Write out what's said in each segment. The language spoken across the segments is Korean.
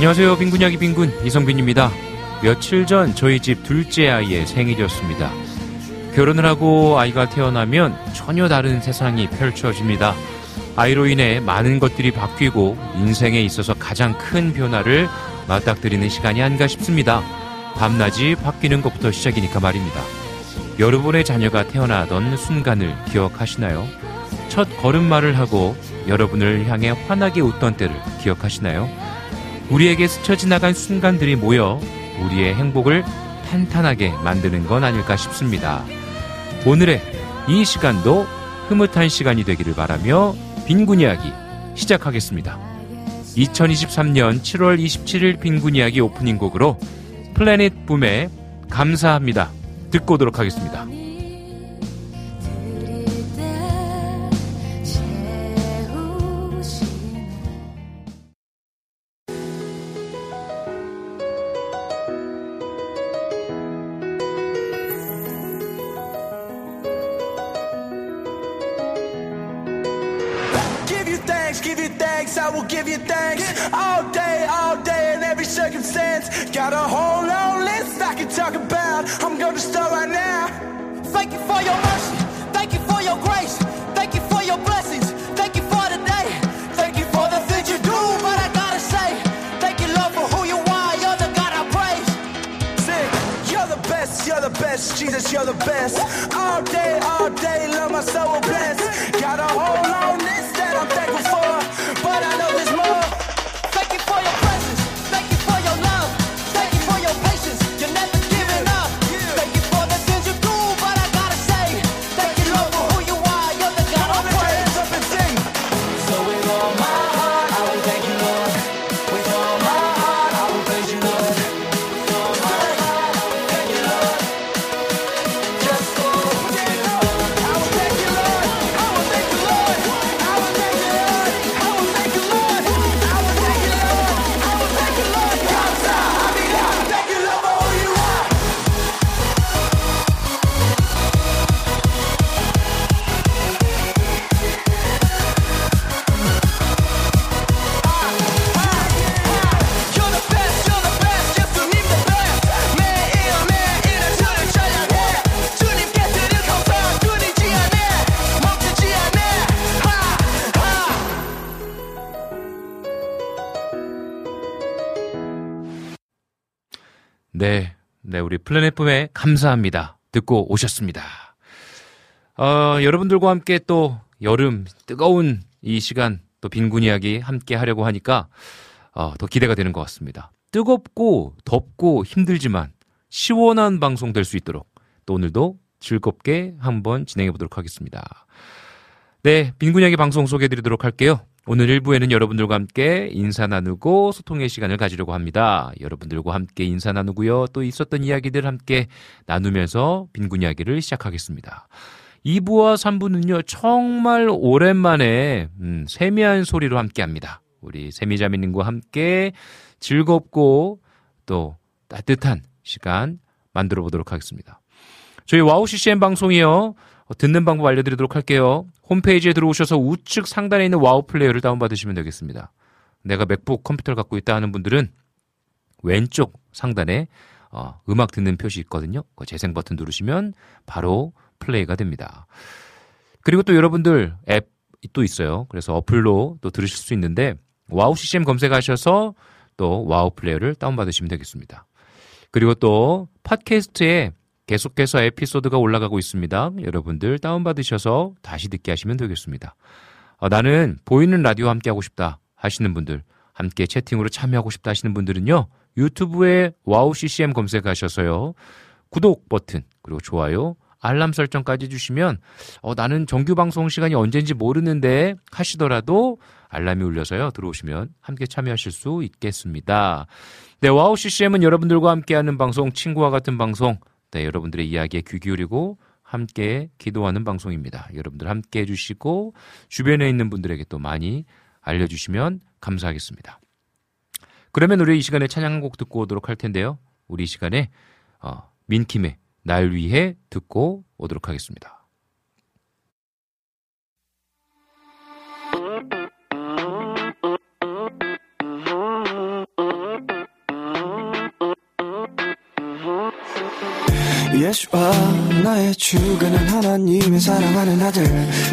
안녕하세요. 빈군 이야기 빈군 이성빈입니다. 며칠 전 저희 집 둘째 아이의 생일이었습니다. 결혼을 하고 아이가 태어나면 전혀 다른 세상이 펼쳐집니다. 아이로 인해 많은 것들이 바뀌고 인생에 있어서 가장 큰 변화를 맞닥뜨리는 시간이 아닌가 싶습니다. 밤낮이 바뀌는 것부터 시작이니까 말입니다. 여러분의 자녀가 태어나던 순간을 기억하시나요? 첫 걸음마를 하고 여러분을 향해 환하게 웃던 때를 기억하시나요? 우리에게 스쳐 지나간 순간들이 모여 우리의 행복을 탄탄하게 만드는 건 아닐까 싶습니다. 오늘의 이 시간도 흐뭇한 시간이 되기를 바라며 빈군 이야기 시작하겠습니다. 2023년 7월 27일 빈군 이야기 오프닝 곡으로 플래닛 붐의 감사합니다. 듣고 오도록 하겠습니다. 네, 네, 우리 플래닛 붐의 감사합니다. 듣고 오셨습니다. 어, 여러분들과 함께 또 여름 뜨거운 이 시간 또 빈군 이야기 함께 하려고 하니까 어, 더 기대가 되는 것 같습니다. 뜨겁고 덥고 힘들지만 시원한 방송 될 수 있도록 또 오늘도 즐겁게 한번 진행해 보도록 하겠습니다. 네, 이야기 방송 소개해 드리도록 할게요. 오늘 1부에는 여러분들과 함께 인사 나누고 소통의 시간을 가지려고 합니다. 여러분들과 함께 인사 나누고요. 또 있었던 이야기들 함께 나누면서 빈군 이야기를 시작하겠습니다. 2부와 3부는요, 정말 오랜만에, 음, 세미한 소리로 함께 합니다. 우리 세미자매님과 함께 즐겁고 또 따뜻한 시간 만들어 보도록 하겠습니다. 저희 와우 CCM 방송이요. 어, 듣는 방법 알려드리도록 할게요. 홈페이지에 들어오셔서 우측 상단에 있는 와우 플레이어를 다운받으시면 되겠습니다. 내가 맥북 컴퓨터를 갖고 있다 하는 분들은 왼쪽 상단에 어, 음악 듣는 표시 있거든요. 그 재생 버튼 누르시면 바로 플레이가 됩니다. 그리고 또 여러분들 앱 또 있어요. 그래서 어플로 또 들으실 수 있는데 와우 CCM 검색하셔서 또 와우 플레이어를 다운받으시면 되겠습니다. 그리고 또 팟캐스트에 계속해서 에피소드가 올라가고 있습니다. 여러분들 다운받으셔서 다시 듣게 하시면 되겠습니다. 어, 나는 보이는 라디오와 함께 하고 싶다 하시는 분들, 함께 채팅으로 참여하고 싶다 하시는 분들은요. 유튜브에 와우 CCM 검색하셔서요. 구독 버튼, 그리고 좋아요, 알람 설정까지 해주시면 어, 나는 정규 방송 시간이 언제인지 모르는데 하시더라도 알람이 울려서요. 들어오시면 함께 참여하실 수 있겠습니다. 네, 와우 CCM은 여러분들과 함께하는 방송, 친구와 같은 방송, 네, 여러분들의 이야기에 귀 기울이고 함께 기도하는 방송입니다. 여러분들 함께 해주시고 주변에 있는 분들에게 또 많이 알려주시면 감사하겠습니다. 그러면 우리 이 시간에 찬양 한 곡 듣고 오도록 할 텐데요. 우리 이 시간에 어, 민킴의 날 위해 듣고 오도록 하겠습니다. 예수와 나의 주가는 하나님의 사랑하는 아들.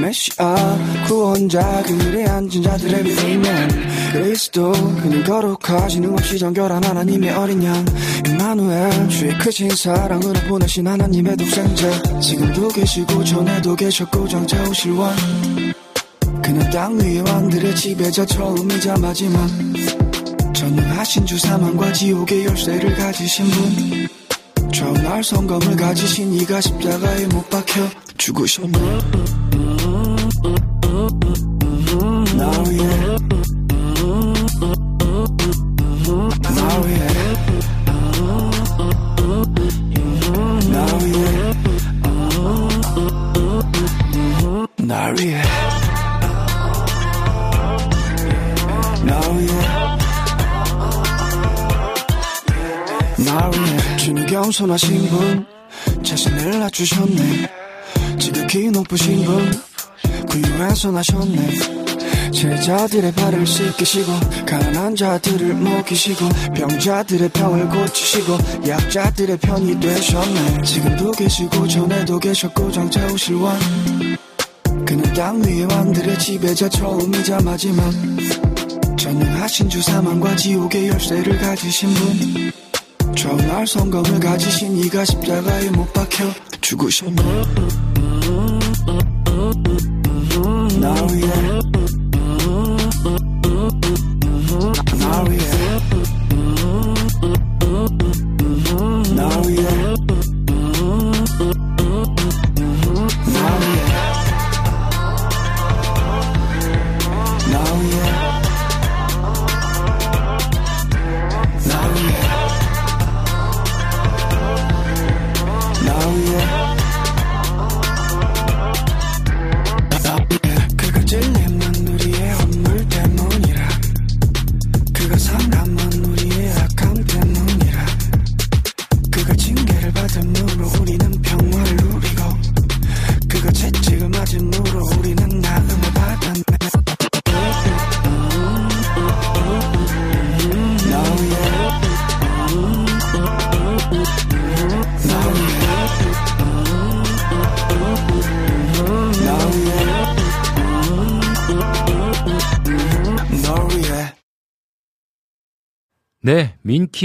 메시아 구원자 그들에 앉은 자들의 믿음은 그리스도 그는 거룩하신 흠없이 정결한 하나님의 어린 양. 임마누엘 주의 크신 사랑으로 보내신 하나님의 독생자. 지금도 계시고 전에도 계셨고 장차 오실 왕. 그는 땅 위의 왕들의 지배자 처음이자 마지막 전능하신 주 사망과 지옥의 열쇠를 가지신 분 전날 성검을 가지신 이가 십자가에 못 박혀 죽으셨네. 나 위해 나 위해 나 위해 나 위해 겸손하신 분 자신을 낮추셨네. 지극히 높으신 분 구유해서 나셨네. 제자들의 발을 씻기시고 가난한 자들을 먹이시고 병자들의 병을 고치시고 약자들의 편이 되셨네. 지금도 계시고 전에도 계셨고 장차 오실 왕. 그는 땅 위의 왕들의 지배자 처음이자 마지막. 전능하신 주 사망과 지옥의 열쇠를 가지신 분 전날 성검을 가지신 이가 십자가에 못 박혀 죽으셨네. 나 위해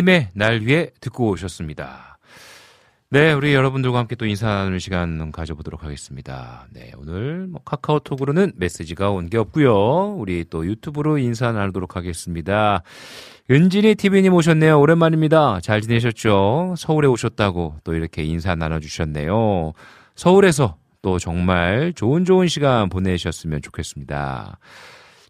민킴의 날 위해 듣고 오셨습니다. 네, 우리 여러분들과 함께 또 인사 나누는 시간 가져보도록 하겠습니다. 네, 오늘 뭐 카카오톡으로는 메시지가 온 게 없고요. 우리 또 유튜브로 인사 나누도록 하겠습니다. 은진이 TV님 오셨네요. 오랜만입니다. 잘 지내셨죠? 서울에 오셨다고 또 이렇게 인사 나눠주셨네요. 서울에서 또 정말 좋은 좋은 시간 보내셨으면 좋겠습니다.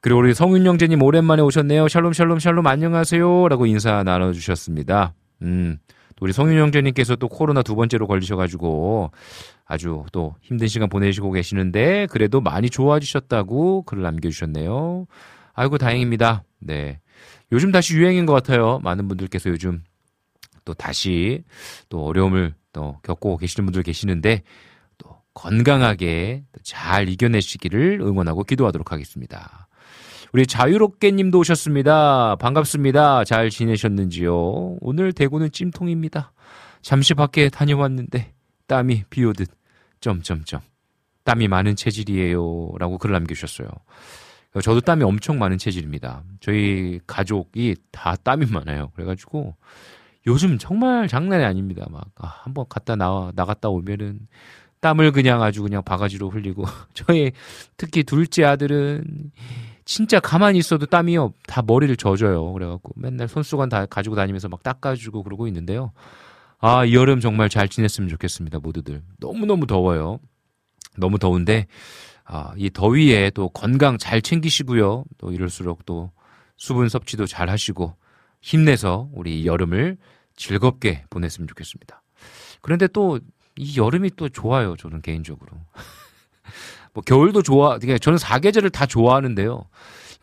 그리고 우리 성윤영재님 오랜만에 오셨네요. 샬롬 샬롬 샬롬 안녕하세요. 라고 인사 나눠주셨습니다. 음, 또 우리 성윤영재님께서 또 코로나 두 번째로 걸리셔가지고 아주 또 힘든 시간 보내시고 계시는데 그래도 많이 좋아지셨다고 글을 남겨주셨네요. 아이고 다행입니다. 네. 요즘 다시 유행인 것 같아요. 많은 분들께서 요즘 또 다시 또 어려움을 또 겪고 계시는 분들 계시는데 또 건강하게 잘 이겨내시기를 응원하고 기도하도록 하겠습니다. 우리 자유롭게 님도 오셨습니다. 반갑습니다. 잘 지내셨는지요? 오늘 대구는 찜통입니다. 잠시 밖에 다녀왔는데 땀이 비 오듯 점점점 땀이 많은 체질이에요. 라고 글을 남겨주셨어요. 저도 땀이 엄청 많은 체질입니다. 저희 가족이 다 땀이 많아요. 그래가지고 요즘 정말 장난이 아닙니다. 막 아, 한번 갔다 나와 나갔다 오면은 땀을 그냥 아주 그냥 바가지로 흘리고 저희 특히 둘째 아들은 진짜 가만히 있어도 땀이요 다 머리를 젖어요. 그래갖고 맨날 손수건 다 가지고 다니면서 막 닦아주고 그러고 있는데요. 아, 이 여름 정말 잘 지냈으면 좋겠습니다, 모두들. 너무너무 더워요. 너무 더운데, 아, 이 더위에 또 건강 잘 챙기시고요. 또 이럴수록 또 수분 섭취도 잘 하시고, 힘내서 우리 여름을 즐겁게 보냈으면 좋겠습니다. 그런데 또 이 여름이 또 좋아요, 저는 개인적으로. 뭐 겨울도 좋아, 그러니까 저는 사계절을 다 좋아하는데요.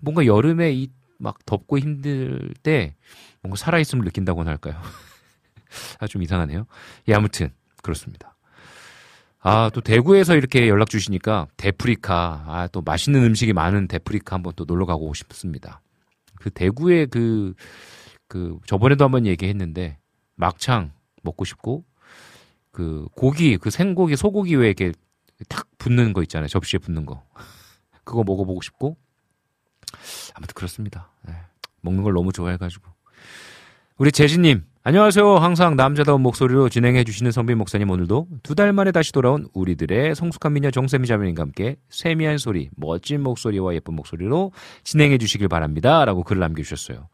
뭔가 여름에 이 막 덥고 힘들 때 뭔가 살아있음을 느낀다고나 할까요? 아, 좀 이상하네요. 예, 아무튼, 그렇습니다. 아, 또 대구에서 이렇게 연락 주시니까 데프리카, 아, 또 맛있는 음식이 많은 데프리카 한번 또 놀러 가고 싶습니다. 그 대구에 그, 그, 저번에도 한번 얘기했는데, 막창 먹고 싶고, 그 고기, 그 생고기, 소고기 왜 이렇게 탁 붙는 거 있잖아요. 접시에 붙는 거. 그거 먹어보고 싶고, 아무튼 그렇습니다. 네. 먹는 걸 너무 좋아해가지고. 우리 재진님, 안녕하세요. 항상 남자다운 목소리로 진행해 주시는 성빈 목사님 오늘도 두 달 만에 다시 돌아온 우리들의 성숙한 미녀 정세미 자매님과 함께 세미한 소리, 멋진 목소리와 예쁜 목소리로 진행해 주시길 바랍니다. 라고 글을 남겨주셨어요.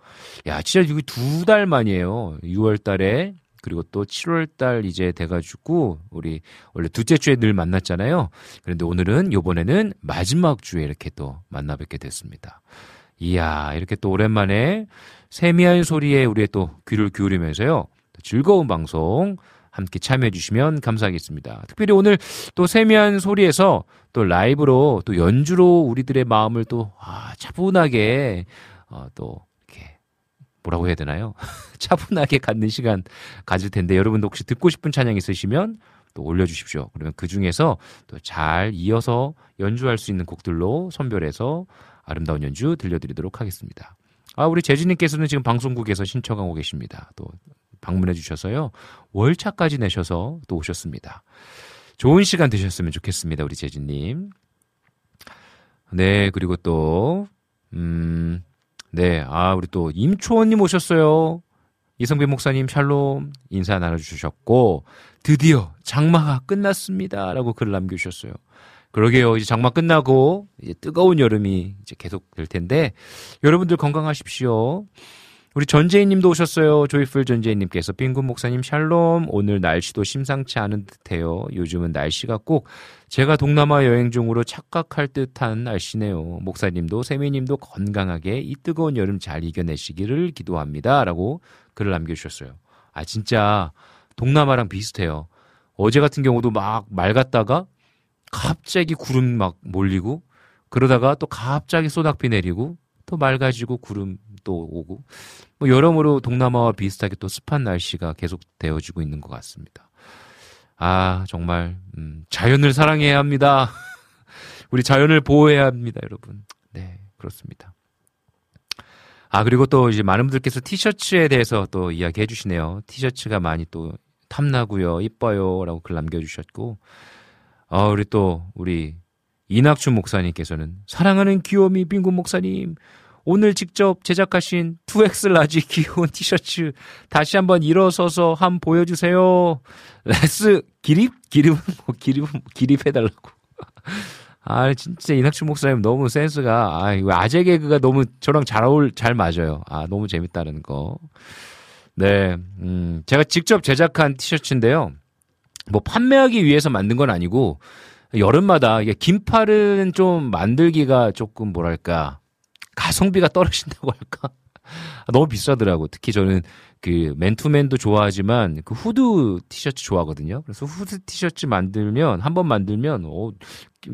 야, 진짜 이게 두 달 만이에요. 6월 달에 그리고 또 7월 달 이제 돼가지고 우리 원래 둘째 주에 늘 만났잖아요. 그런데 오늘은 요번에는 마지막 주에 이렇게 또 만나 뵙게 됐습니다. 이야, 이렇게 또 오랜만에 세미한 소리에 우리의 또 귀를 기울이면서요. 즐거운 방송 함께 참여해 주시면 감사하겠습니다. 특별히 오늘 또 세미한 소리에서 또 라이브로 또 연주로 우리들의 마음을 또 아, 차분하게 어, 또 뭐라고 해야 되나요? 차분하게 갖는 시간 가질 텐데 여러분도 혹시 듣고 싶은 찬양 있으시면 또 올려주십시오. 그러면 그 중에서 또 잘 이어서 연주할 수 있는 곡들로 선별해서 아름다운 연주 들려드리도록 하겠습니다. 아, 우리 재진님께서는 지금 방송국에서 신청하고 계십니다. 또 방문해 주셔서요. 월차까지 내셔서 또 오셨습니다. 좋은 시간 되셨으면 좋겠습니다. 우리 재진님. 네, 그리고 또, 음, 네, 아, 우리 또 임초원님 오셨어요. 이성빈 목사님 샬롬 인사 나눠주셨고, 드디어 장마가 끝났습니다. 라고 글을 남겨주셨어요. 그러게요. 이제 장마 끝나고 이제 뜨거운 여름이 이제 계속 될 텐데 여러분들 건강하십시오. 우리 전재인 님도 오셨어요. 조이풀 전재인 님께서 빈군 목사님 샬롬. 오늘 날씨도 심상치 않은 듯해요. 요즘은 날씨가 꼭 제가 동남아 여행 중으로 착각할 듯한 날씨네요. 목사님도 세미 님도 건강하게 이 뜨거운 여름 잘 이겨내시기를 기도합니다라고 글을 남겨 주셨어요. 아 진짜 동남아랑 비슷해요. 어제 같은 경우도 막 맑았다가 갑자기 구름 막 몰리고 그러다가 또 갑자기 소낙비 내리고 또 맑아지고 구름 또 오고 뭐 여러모로 동남아와 비슷하게 또 습한 날씨가 계속 되어지고 있는 것 같습니다. 아 정말 음, 자연을 사랑해야 합니다. 우리 자연을 보호해야 합니다, 여러분. 네 그렇습니다. 아 그리고 또 이제 많은 분들께서 티셔츠에 대해서 또 이야기해 주시네요. 티셔츠가 많이 또 탐나고요, 이뻐요라고 글 남겨주셨고 아, 우리 또, 우리, 이낙춘 목사님께서는, 사랑하는 귀요미 빈군 목사님, 오늘 직접 제작하신 2X large 귀여운 티셔츠 다시 한번 일어서서 한번 보여주세요. Let's 기립? 기립은 뭐 기립은 뭐 기립해달라고. 아, 진짜 이낙춘 목사님 너무 센스가, 아, 이거 아재 개그가 너무 저랑 잘 어울, 잘 맞아요. 아, 너무 재밌다는 거. 네, 음, 제가 직접 제작한 티셔츠인데요. 뭐 판매하기 위해서 만든 건 아니고 여름마다 이게 긴팔은 좀 만들기가 조금 뭐랄까 가성비가 떨어진다고 할까? 너무 비싸더라고. 특히 저는 그 맨투맨도 좋아하지만 그 후드 티셔츠 좋아하거든요. 그래서 후드 티셔츠 만들면 한 번 만들면 어,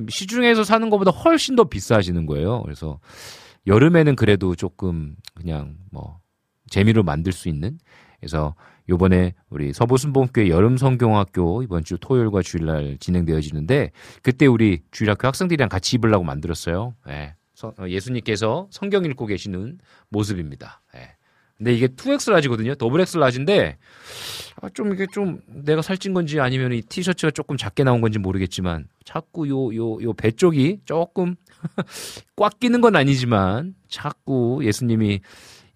시중에서 사는 것보다 훨씬 더 비싸지는 거예요. 그래서 여름에는 그래도 조금 그냥 뭐 재미로 만들 수 있는. 그래서 요번에 우리 서부순복교회 여름 성경학교 이번 주 토요일과 주일날 진행되어지는데 그때 우리 주일학교 학생들이랑 같이 입으려고 만들었어요. 예. 예수님께서 성경 읽고 계시는 모습입니다. 예. 근데 이게 2X large거든요. 더블 X large인데 아, 좀 이게 좀 내가 살찐 건지 아니면 이 티셔츠가 조금 작게 나온 건지 모르겠지만 자꾸 요 요 요 배 쪽이 조금 꽉 끼는 건 아니지만 자꾸 예수님이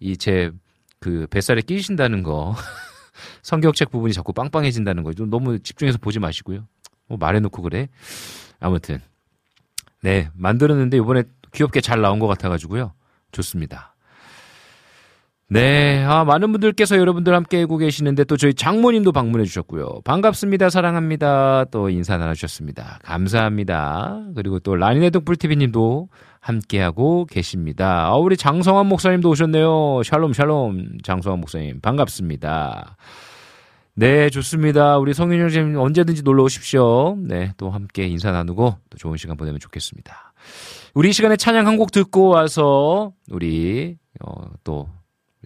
이 제 그 뱃살에 끼신다는 거 성경책 부분이 자꾸 빵빵해진다는 거죠. 너무 집중해서 보지 마시고요. 뭐 말해놓고 그래. 아무튼 네 만들었는데 이번에 귀엽게 잘 나온 것 같아가지고요. 좋습니다. 네, 아, 많은 분들께서 여러분들 함께 하고 계시는데 또 저희 장모님도 방문해 주셨고요. 반갑습니다, 사랑합니다. 또 인사 나눠주셨습니다. 감사합니다. 그리고 또 라니네 등불TV님도 함께하고 계십니다. 아, 우리 장성환 목사님도 오셨네요. 샬롬, 샬롬. 장성환 목사님, 반갑습니다. 네, 좋습니다. 우리 성윤 형님 언제든지 놀러 오십시오. 네, 또 함께 인사 나누고 또 좋은 시간 보내면 좋겠습니다. 우리 이 시간에 찬양 한 곡 듣고 와서 우리 어, 또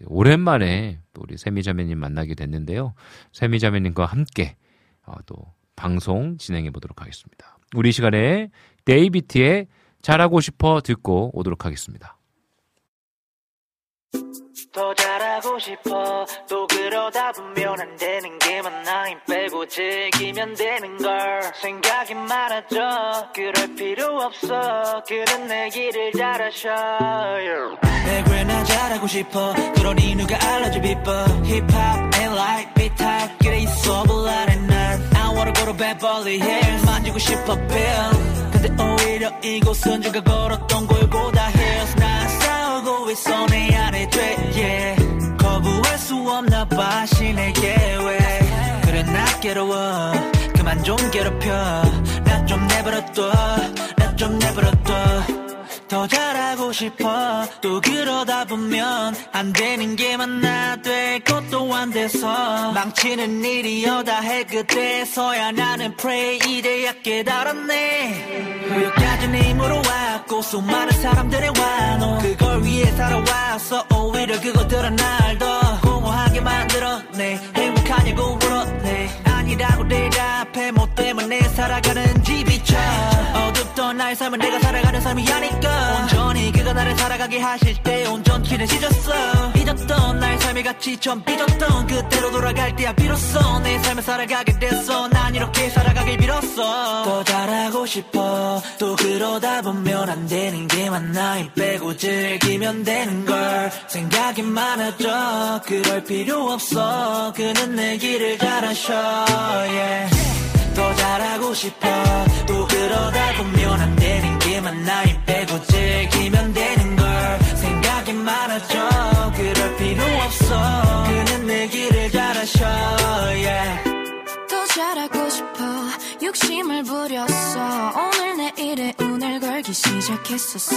오랜만에 또 우리 세미 자매님 만나게 됐는데요. 세미 자매님과 함께 어, 또 방송 진행해 보도록 하겠습니다. 우리 이 시간에 데이비트의 잘하고 싶어 듣고 오도록 하겠습니다. 더 잘하고 싶어. 또 그러다 보면 안 되는 게 많아 힘 빼고 즐기면 되는 걸. 생각이 많아져. 그럴 필요 없어. 그는 내 길을 잘하셔. 내게나 잘하고 싶어. 그러니 누가 알려줘 비법. 힙합 and like 비탑 길에 있어 볼라래 난 I wanna go to Beverly Hills. 만지고 싶어 Bill. 근데 오히려 이곳은 누가 걸었던 골보다 내 안에. 거부할 수 없나 봐 신의 계획. 그래 나 괴로워. 그만 좀 괴롭혀. 나 좀 내버려둬. 나 좀 내버려둬 더 잘하고 싶어. 또 그러다 보면 안 되는 게 많아. 될 것도 안 돼서. 망치는 일이 여다 해. 그때서야 나는 pray 이제야 깨달았네. 여기까지 힘으로 왔고 수많은 사람들의 환호. 그걸 위해 살아왔어. 오히려 그것들은 날 더 공허하게 만들었네. 행복하냐고 물었네 아니라고 대답해. 뭐 때문에 살아가는지 비춰 어둡던 나의 삶은 내가 살아가는 삶이 아니까 온전히 그가 나를 살아가게 하실 때 온전키를 찢었어. 잊었던 나의 삶이 같이 좀 삐졌던 그때로 돌아갈 때야 비로소 내 삶을 살아가게 됐어. 난 이렇게 살아가길 빌었어. 더 잘하고 싶어. 또 그러다 보면 안 되는 게 많아 힘 빼고 즐기면 되는 걸. 생각이 많아져. 그럴 필요 없어. 그는 내 길을 잘하셔. Yeah. 더 잘하고 싶어. 또 그러다 보면 안 되는 게 많아 힘 빼고 즐기면 되는 걸. 생각이 많아져. 그럴 필요 없어. 그는 내 길을 잘하셔. Yeah. 더 잘하고 싶어 욕심을 부렸어. 오늘 내일에 운을 걸기 시작했었어.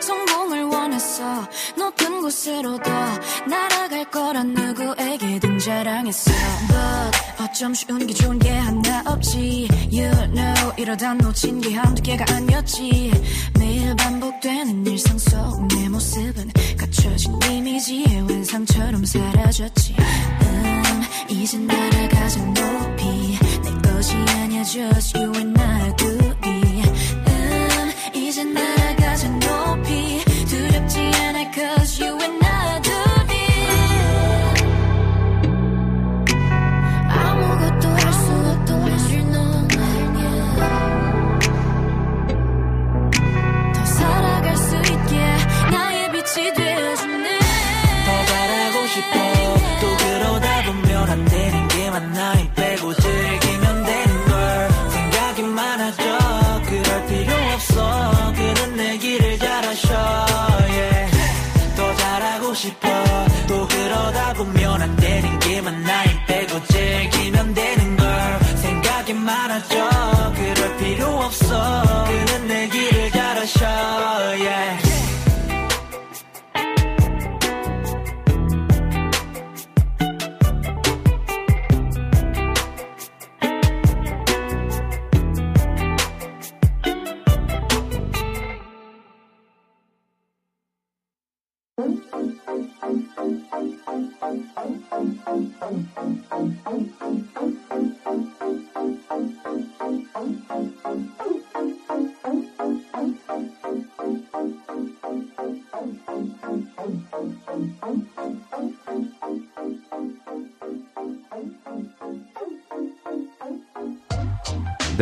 성공을 원했어. 높은 곳으로 더 날아갈 거란 누구에게든 자랑했어. But 어쩜 쉬운 게 좋은 게 하나 없지. You know 이러다 놓친 게 한두 개가 아니었지. 매일 반복되는 일상 속 내 모습은 갖춰진 이미지의 완성처럼 사라졌지. 음 이제 날아가자 높이 내 것이 아니야 just you and I 둘이 음 이제 날아가자 높이 두렵지 않아 cause you and I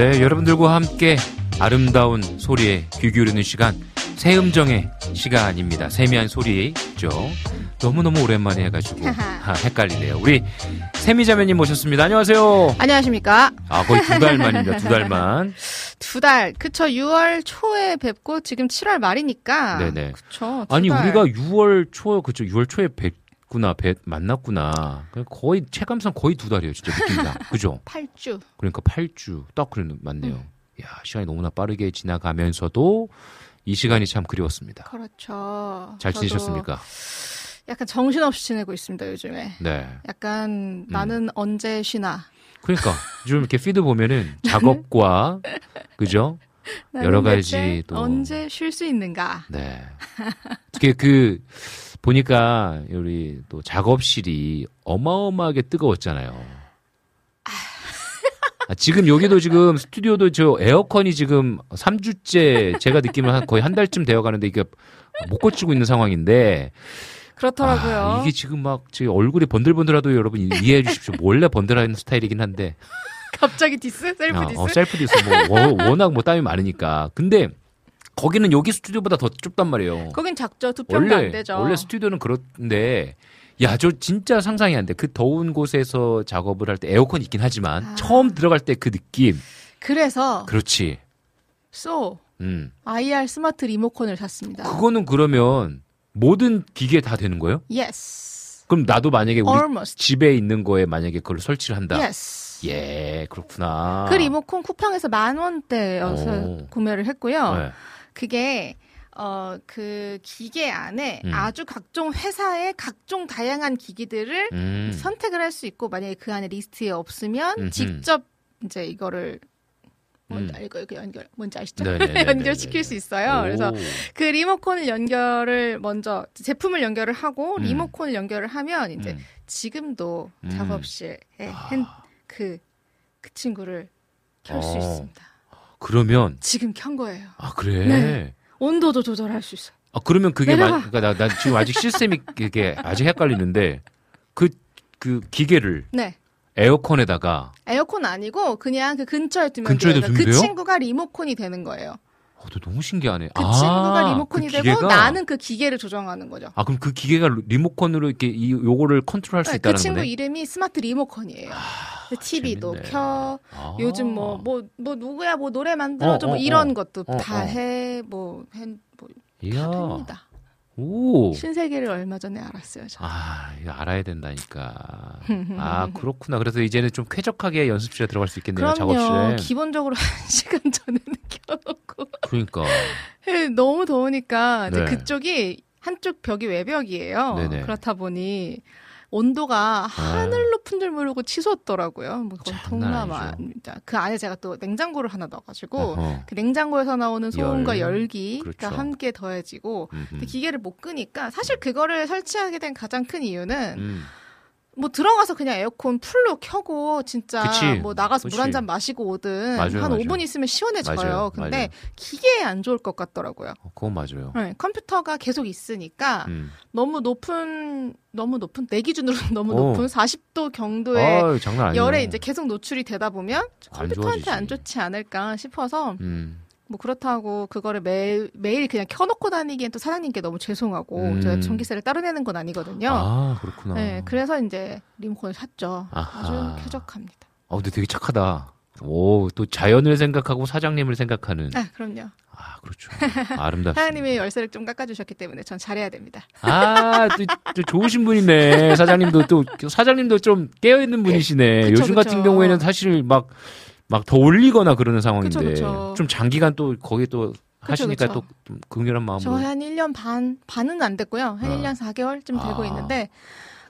네, 여러분들과 함께 아름다운 소리에 귀 기울이는 시간 새음정의 시간입니다. 세미한 소리죠. 너무너무 오랜만에 해가지고 아, 헷갈리네요. 우리 세미자매님 모셨습니다. 안녕하세요. 안녕하십니까. 아 거의 두 달 만입니다. 두 달만. 두 달. 그쵸. 6월 초에 뵙고 지금 7월 말이니까. 네네. 그쵸. 두 아니 달. 우리가 6월 초 그쵸 6월 초에 뵙 구나 뵙 만났구나. 거의 체감상 거의 두 달이에요. 진짜 느낌상. 그죠? 8주. 그러니까 8주 딱 그래 맞네요. 음. 야 시간이 너무나 빠르게 지나가면서도 이 시간이 참 그리웠습니다. 그렇죠. 잘 지내셨습니까? 약간 정신없이 지내고 있습니다, 요즘에. 네. 약간 나는 언제 쉬나. 그러니까 요즘 이렇게 피드 보면은 작업과 그죠? 여러 가지 또- 언제 쉴 수 있는가. 네. 특히 그 보니까 우리 또 작업실이 어마어마하게 뜨거웠잖아요. 아, 지금 여기도 지금 스튜디오도 저 에어컨이 지금 3주째 제가 느끼면 한 거의 한 달쯤 되어 가는데 이게 못 고치고 있는 상황인데 그렇더라고요. 아, 이게 지금 막 제 얼굴이 번들번들하도 여러분 이해해 주십시오. 원래 번들하는 스타일이긴 한데 갑자기 디스? 셀프 아, 디스? 어, 셀프 디스 뭐 워- 워낙 뭐 땀이 많으니까. 근데 거기는 여기 스튜디오보다 더 좁단 말이에요. 거긴 작죠. 두 평도 안 되죠. 원래 스튜디오는 그런데 야 저 진짜 상상이 안 돼. 그 더운 곳에서 작업을 할 때 에어컨 있긴 하지만 아. 처음 들어갈 때 그 느낌. 그래서 그렇지. So 음. IR 스마트 리모컨을 샀습니다. 그거는 그러면 모든 기계에 다 되는 거예요? Yes. 그럼 나도 만약에 우리 Almost. 집에 있는 거에 만약에 그걸 설치를 한다. Yes. 예, 그렇구나. 그 리모컨 쿠팡에서 만 원대여서 오. 구매를 했고요. 네. 그게 어 그 기계 안에 음. 아주 각종 회사의 각종 다양한 기기들을 음. 선택을 할 수 있고 만약에 그 안에 리스트에 없으면 음흠. 직접 이제 이거를 뭔지 음. 알고 이거 연결 뭔지 아시죠? 네네네네네. 연결시킬 수 있어요. 그래서 오. 그 리모컨을 연결을 먼저 제품을 연결을 하고 음. 리모컨을 연결을 하면 이제 음. 지금도 음. 작업실에 아. 그, 그 친구를 켤수 어. 있습니다. 그러면 지금 켠 거예요. 아 그래. 네. 온도도 조절할 수 있어요. 아 그러면 그게 마. 그러니까 나, 나 지금 아직 시스템이 그게 아직 헷갈리는데 그그 기계를 네. 에어컨에다가 에어컨 아니고 그냥 그 근처에 두면 근처에 돼요. 두면 그? 친구가 리모컨이 되는 거예요. 어, 또 너무 신기하네. 그 아, 친구가 리모컨이 그 되고? 나는 그 기계를 조정하는 거죠. 아 그럼 그 기계가 리모컨으로 이렇게 이 요거를 컨트롤할 수 네, 있다는 그 친구 거네. 이름이 스마트 리모컨이에요. TV도 재밌네. 켜. 아. 요즘 뭐 뭐 뭐 누구야 뭐 노래 만들어줘 어, 뭐 어, 이런 어. 것도 어, 다 어. 해뭐한뭐 이야. 다 됩니다. 오. 신세계를 얼마 전에 알았어요. 저. 아, 이거 알아야 된다니까. 아, 그렇구나. 그래서 이제는 좀 쾌적하게 연습실에 들어갈 수 있겠네요, 그럼요. 작업실에. 기본적으로 한 시간 전에는 켜놓고 그러니까. 해, 너무 더우니까 네. 그쪽이 한쪽 벽이 외벽이에요. 네네. 아. 그렇다 보니 온도가 하늘로 풍들무르고 치솟더라고요. 뭐 그건. 동남아입니다. 그 안에 제가 또 냉장고를 하나 넣어가지고 어허. 그 냉장고에서 나오는 소음과 열. 열기가 그렇죠. 함께 더해지고. 근데 기계를 못 끄니까 사실 그거를 설치하게 된 가장 큰 이유는 음. 뭐 들어가서 그냥 에어컨 풀로 켜고 진짜 그치. 뭐 나가서. 물 한 잔 마시고 오든 맞아요, 한 맞아요. 5분 있으면 시원해져요. 맞아요, 근데. 기계에 안 좋을 것 같더라고요. 어, 그건 맞아요. 네, 컴퓨터가 계속 있으니까 음. 너무 높은 너무 높은 내 기준으로 너무 어. 높은 40도 경도의 아유. 열에 이제 계속 노출이 되다 보면 컴퓨터한테 좋아지지. 안 좋지 않을까 싶어서 음. 뭐 그렇다고 그거를 매일 매일 그냥 켜놓고 다니기엔 또 사장님께 너무 죄송하고 음. 제가 전기세를 따로 내는 건 아니거든요. 아, 그렇구나. 네, 그래서 이제 리모컨을 샀죠. 아하. 아주 쾌적합니다. 어, 근데 되게 착하다. 오, 또 자연을 생각하고 사장님을 생각하는. 아, 그럼요. 아, 그렇죠. 아름답습니다. 사장님이 열쇠를 좀 깎아주셨기 때문에 전 잘해야 됩니다. 아, 또, 또 좋으신 분이네. 사장님도 또, 사장님도 좀 깨어있는 분이시네. 그쵸, 요즘 그쵸. 같은 경우에는 사실 막, 막 더 올리거나 그러는 상황인데. 그쵸, 그쵸. 좀 장기간 또 거기 또 하시니까 그쵸. 또좀 긍휼한 저 마음으로. 한 1년 반, 반은 안 됐고요. 한 아. 1년 4개월쯤 되고 아. 있는데,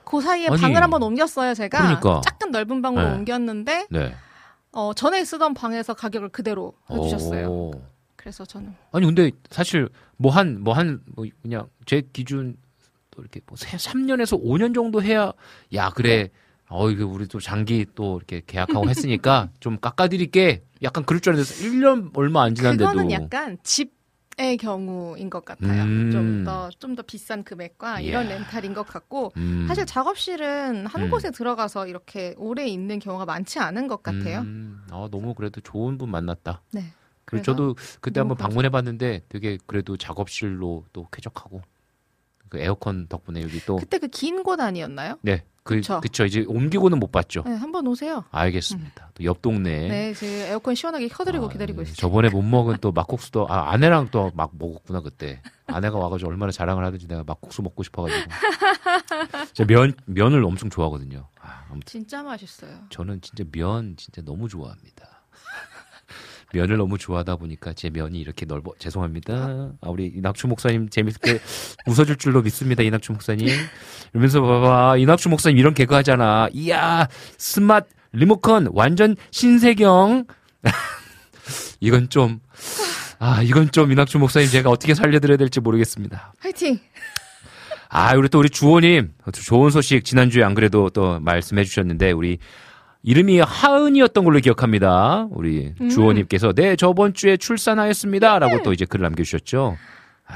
그 사이에 아니. 방을 한번 옮겼어요, 제가. 그러니까. 약간 넓은 방으로 네. 옮겼는데, 네. 어, 전에 쓰던 방에서 가격을 그대로 해 주셨어요. 오. 그래서 저는. 아니, 근데 사실 뭐 한, 뭐 한, 뭐 그냥 제 기준 또 이렇게 뭐 3년에서 5년 정도 해야, 야, 그래. 어, 이거 우리 또 장기 또 이렇게 계약하고 했으니까 좀 깎아드릴게. 약간 그럴 줄 알았는데 1년 얼마 안 지났는데도. 그거는 약간 집의 경우인 것 같아요. 음. 좀 더, 좀더 비싼 금액과 이런 이야. 렌탈인 것 같고, 음. 사실 작업실은 한 음. 곳에 들어가서 이렇게 오래 있는 경우가 많지 않은 것 같아요. 음, 아, 너무 그래도 좋은 분 만났다. 네. 그리고 저도 그때 한번 방문해 봤는데 되게 그래도 작업실로 또 쾌적하고 그 에어컨 덕분에 여기 또 그때 그 긴 곳 아니었나요? 네. 그, 그쵸. 그쵸. 이제 옮기고는 못 봤죠. 네, 한번 오세요. 알겠습니다. 또옆 동네. 네, 지금 에어컨 시원하게 켜드리고 아, 기다리고 네. 있어요. 저번에 못 먹은 또 막국수도 아 아내랑 또 막 먹었구나 그때. 아내가 와가지고 얼마나 자랑을 하든지 내가 막국수 먹고 싶어가지고. 제가 면 면을 엄청 좋아하거든요. 아, 진짜 맛있어요. 저는 진짜 면 진짜 너무 좋아합니다. 면을 너무 좋아하다 보니까 제 면이 이렇게 넓어 죄송합니다. 아 우리 이낙주 목사님 재밌게 웃어줄 줄로 믿습니다. 이낙주 목사님 이러면서 봐봐 이낙주 목사님 이런 개그 하잖아. 이야 스마트 리모컨 완전 신세경. 이건 좀 아, 이건 좀 이낙주 목사님 제가 어떻게 살려드려야 될지 모르겠습니다. 화이팅! 아, 우리 또 우리 주호님 좋은 소식 지난주에 안 그래도 또 말씀해 주셨는데 우리 이름이 하은이었던 걸로 기억합니다. 우리 음. 주호님께서 네 저번 주에 출산하였습니다라고 또 이제 글을 남겨주셨죠. 아,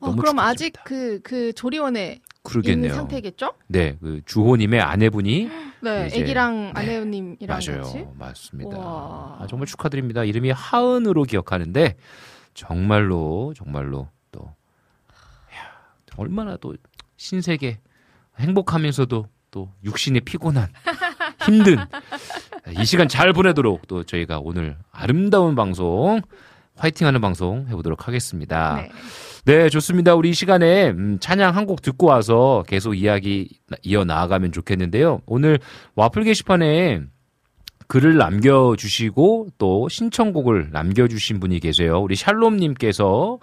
어, 너무 그럼 축하드립니다. 아직 그, 그 조리원에 그러겠네요. 있는 상태겠죠? 네, 그 주호님의 아내분이 네, 이제- 애기랑 네. 아내님이랑 맞아요, 같이. 맞습니다. 우와. 아, 정말 축하드립니다. 이름이 하은으로 기억하는데 정말로 정말로 또 야, 얼마나 또 신세계 행복하면서도 또 육신이 피곤한 힘든 이 시간 잘 보내도록 또 저희가 오늘 아름다운 방송 화이팅하는 방송 해보도록 하겠습니다. 네. 네, 좋습니다. 우리 이 시간에 음, 찬양 한 곡 듣고 와서 계속 이야기 나- 이어 나아가면 좋겠는데요. 오늘 와플 게시판에 글을 남겨주시고 또 신청곡을 남겨주신 분이 계세요. 우리 샬롬님께서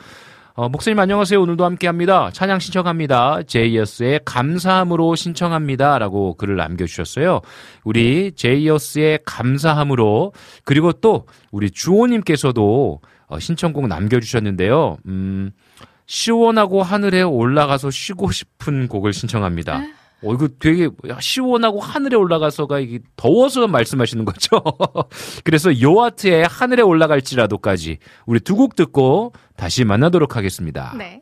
어, 목사님 안녕하세요. 오늘도 함께합니다. 찬양 신청합니다. 제이어스의 감사함으로 신청합니다. 라고 글을 남겨주셨어요. 우리 제이어스의 감사함으로 그리고 또 우리 주호님께서도 어, 신청곡 남겨주셨는데요. 음, 시원하고 하늘에 올라가서 쉬고 싶은 곡을 신청합니다. 어, 이거 되게 야, 시원하고 하늘에 올라가서가 이게 더워서 말씀하시는 거죠. 그래서 요아트의 하늘에 올라갈지라도까지 우리 두 곡 듣고 다시 만나도록 하겠습니다. 네.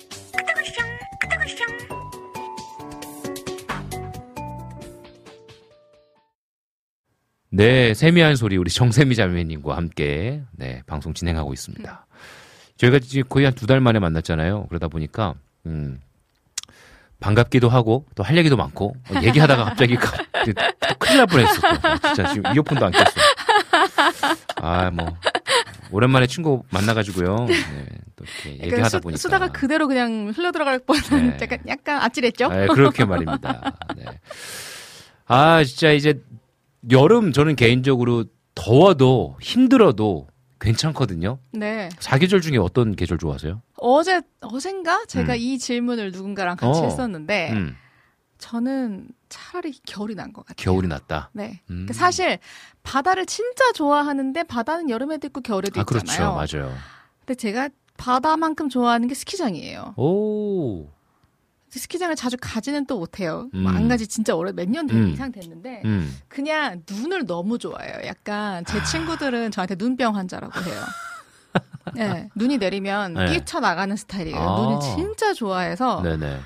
네, 세미한 소리 우리 정세미 자매님과 함께 네 방송 진행하고 있습니다. 저희가 지금 거의 한 두 달 만에 만났잖아요. 그러다 보니까 음 반갑기도 하고 또 할 얘기도 많고 어, 얘기하다가 갑자기 가- 큰일 날 뻔했어. 또. 진짜 지금 이어폰도 안 꼈어. 아뭐 오랜만에 친구 만나가지고요. 네, 또 이렇게 얘기하다 수, 보니까 수다가 그대로 그냥 흘러 들어갈 뻔한 네. 약간 약간 아찔했죠? 네, 그렇게 말입니다. 네. 아, 진짜 이제 여름 저는 개인적으로 더워도 힘들어도 괜찮거든요. 네. 사계절 중에 어떤 계절 좋아하세요? 어제 어젠가 제가 음. 이 질문을 누군가랑 같이 어. 했었는데 음, 저는 차라리 겨울이 난 것 같아요. 겨울이 낫다. 네. 음. 그 사실 바다를 진짜 좋아하는데 바다는 여름에도 있고 겨울에도 아, 그렇죠. 있잖아요. 맞아요. 근데 제가 바다만큼 좋아하는 게 스키장이에요. 오. 스키장을 자주 가지는 또 못해요. 음. 뭐안 가지 진짜 오래 몇년 음. 이상 됐는데 음. 그냥 눈을 너무 좋아해요. 약간 아. 제 친구들은 저한테 눈병 환자라고 해요. 네, 눈이 내리면 네. 뛰쳐 나가는 스타일이에요. 아. 눈을 진짜 좋아해서 네네.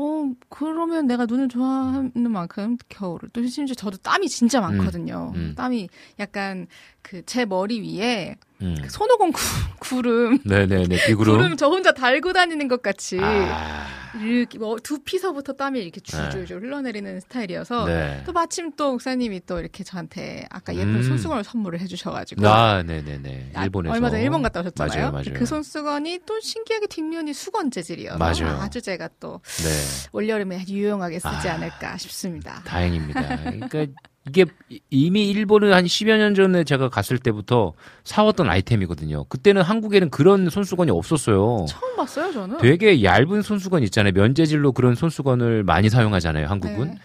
어, 그러면 내가 눈을 좋아하는 만큼 겨울을 또 심지어 저도 땀이 진짜 많거든요. 음. 땀이 약간 그 제 머리 위에 음. 그 손오공 구, 구름 네네네. 비구름. 구름 저 혼자 달고 다니는 것 같이 아. 이렇게 뭐 두피서부터 땀이 이렇게 줄줄줄 흘러내리는 스타일이어서 네. 또 마침 또 목사님이 또 이렇게 저한테 아까 예쁜 음. 손수건을 선물을 해주셔가지고 아, 네네네. 아, 일본에서. 얼마 전에 일본 갔다 오셨잖아요. 맞아요, 맞아요. 그 손수건이 또 신기하게 뒷면이 수건 재질이어서 맞아요. 아주 제가 또 네. 올여름에 유용하게 쓰지 아. 않을까 싶습니다. 다행입니다. 그러니까 이게 이미 일본은 한 10여 년 전에 제가 갔을 때부터 사왔던 아이템이거든요. 그때는 한국에는 그런 손수건이 없었어요. 처음 봤어요, 저는. 되게 얇은 손수건 있잖아요. 면재질로 그런 손수건을 많이 사용하잖아요, 한국은. 네.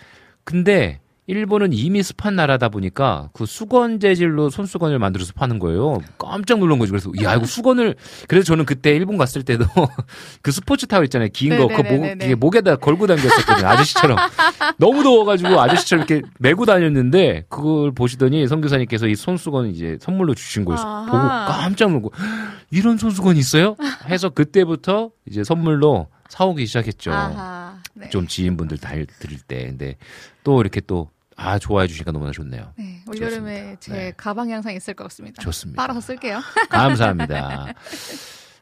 근데 일본은 이미 습한 나라다 보니까 그 수건 재질로 손수건을 만들어서 파는 거예요. 깜짝 놀란 거죠. 그래서 야 이거 수건을 그래서 저는 그때 일본 갔을 때도 그 스포츠 타월 있잖아요. 긴 거 그거 목, 목에다 걸고 다녔었거든요. 아저씨처럼 너무 더워가지고 아저씨처럼 이렇게 메고 다녔는데 그걸 보시더니 선교사님께서 이 손수건 이제 선물로 주신 거예요. 보고 깜짝 놀고 이런 손수건이 있어요? 해서 그때부터 이제 선물로 사오기 시작했죠. 아하. 네. 좀 지인분들 다 드릴 때. 근데 또 이렇게 또, 아, 좋아해 주시니까 너무나 좋네요. 네, 올여름에. 제 네. 가방이 항상 있을 것 같습니다. 좋습니다. 빨아서 쓸게요. 감사합니다.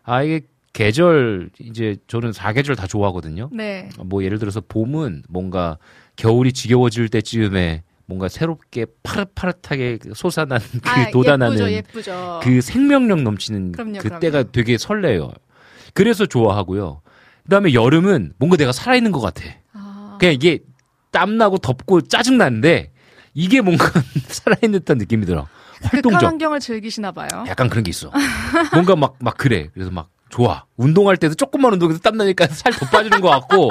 아, 이게 계절, 이제 저는 사계절 다 좋아하거든요. 네. 뭐 예를 들어서 봄은 뭔가 겨울이 지겨워질 때쯤에 뭔가 새롭게 파릇파릇하게 솟아난 그 아, 돋아나는 예쁘죠, 예쁘죠. 그 생명력 넘치는 그럼요, 그때가 그럼요. 되게 설레요. 그래서 좋아하고요. 그다음에 여름은 뭔가 내가 살아있는 것 같아. 아, 그냥 이게 땀나고 덥고 짜증나는데 이게 뭔가 살아있는 듯한 느낌이 들어. 극한 활동적. 환경을 즐기시나 봐요. 약간 그런 게 있어. 뭔가 막, 막 그래. 그래서 막 좋아. 운동할 때도 조금만 운동해도 땀나니까 살 더 빠지는 것 같고.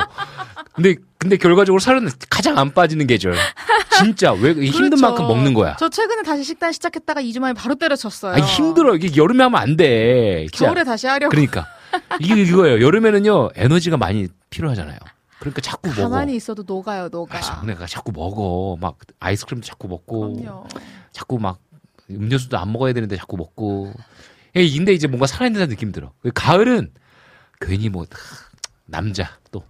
근데, 근데 결과적으로 살은 가장 안 빠지는 계절. 진짜. 왜, 힘든 그렇죠. 만큼 먹는 거야. 저 최근에 다시 식단 시작했다가 2주 만에 바로 때려쳤어요. 아, 힘들어. 이게 여름에 하면 안 돼. 진짜. 겨울에 다시 하려고. 그러니까. 이게 이거예요. 여름에는 에너지가 많이 필요하잖아요. 그러니까 자꾸 먹어. 가만히 있어도 녹아요, 녹아. 맞아. 내가 자꾸 먹어. 막 아이스크림도 자꾸 먹고. 그럼요. 자꾸 막 음료수도 안 먹어야 되는데 자꾸 먹고. 예, 근데 이제 뭔가 살아있는 느낌 들어. 가을은 괜히 뭐 남자 또.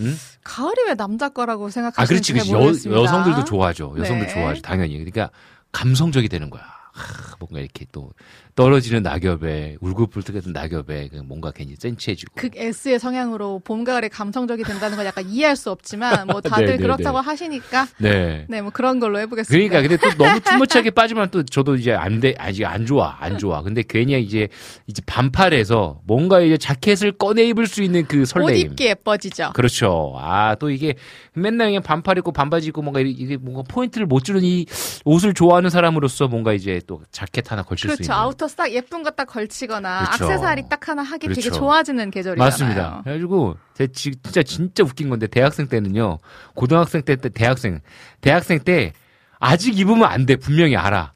응? 가을이 왜 남자 거라고 아, 생각하시는지 그렇지, 잘 그렇지. 여, 모르겠습니다. 여 성들도 좋아하죠. 여성들 네. 좋아하죠. 당연히. 그러니까 감성적이 되는 거야. 하, 뭔가 이렇게 또 떨어지는 낙엽에 울긋불긋한 낙엽에 그 뭔가 괜히 센치해지고. 극 S의 성향으로 봄 가을에 감성적이 된다는 건 약간 이해할 수 없지만 뭐 다들 네, 네, 그렇다고 네. 하시니까 네. 네뭐 그런 걸로 해보겠습니다. 그러니까 근데 또 너무 투머치하게 빠지면 또 저도 이제 안 돼, 아직 안 좋아, 안 좋아. 근데 괜히 이제 이제 반팔에서 뭔가 이제 자켓을 꺼내 입을 수 있는 그옷 설레임. 입기 예뻐지죠. 그렇죠. 아, 또 이게 맨날 그냥 반팔 입고 반바지 입고 뭔가 이- 이게 뭔가 포인트를 못 주는 이 옷을 좋아하는 사람으로서 뭔가 이제 또 자켓 하나 걸칠 수 그렇죠. 있는. 아우터 딱 예쁜 거 딱 걸치거나 그렇죠. 악세사리 딱 하나 하기 되게 그렇죠. 좋아지는 계절이잖아요. 맞습니다. 그래가지고 제 지- 진짜 진짜 웃긴 건데 대학생 때는요. 고등학생 때, 때 대학생 대학생 때 아직 입으면 안 돼. 분명히 알아.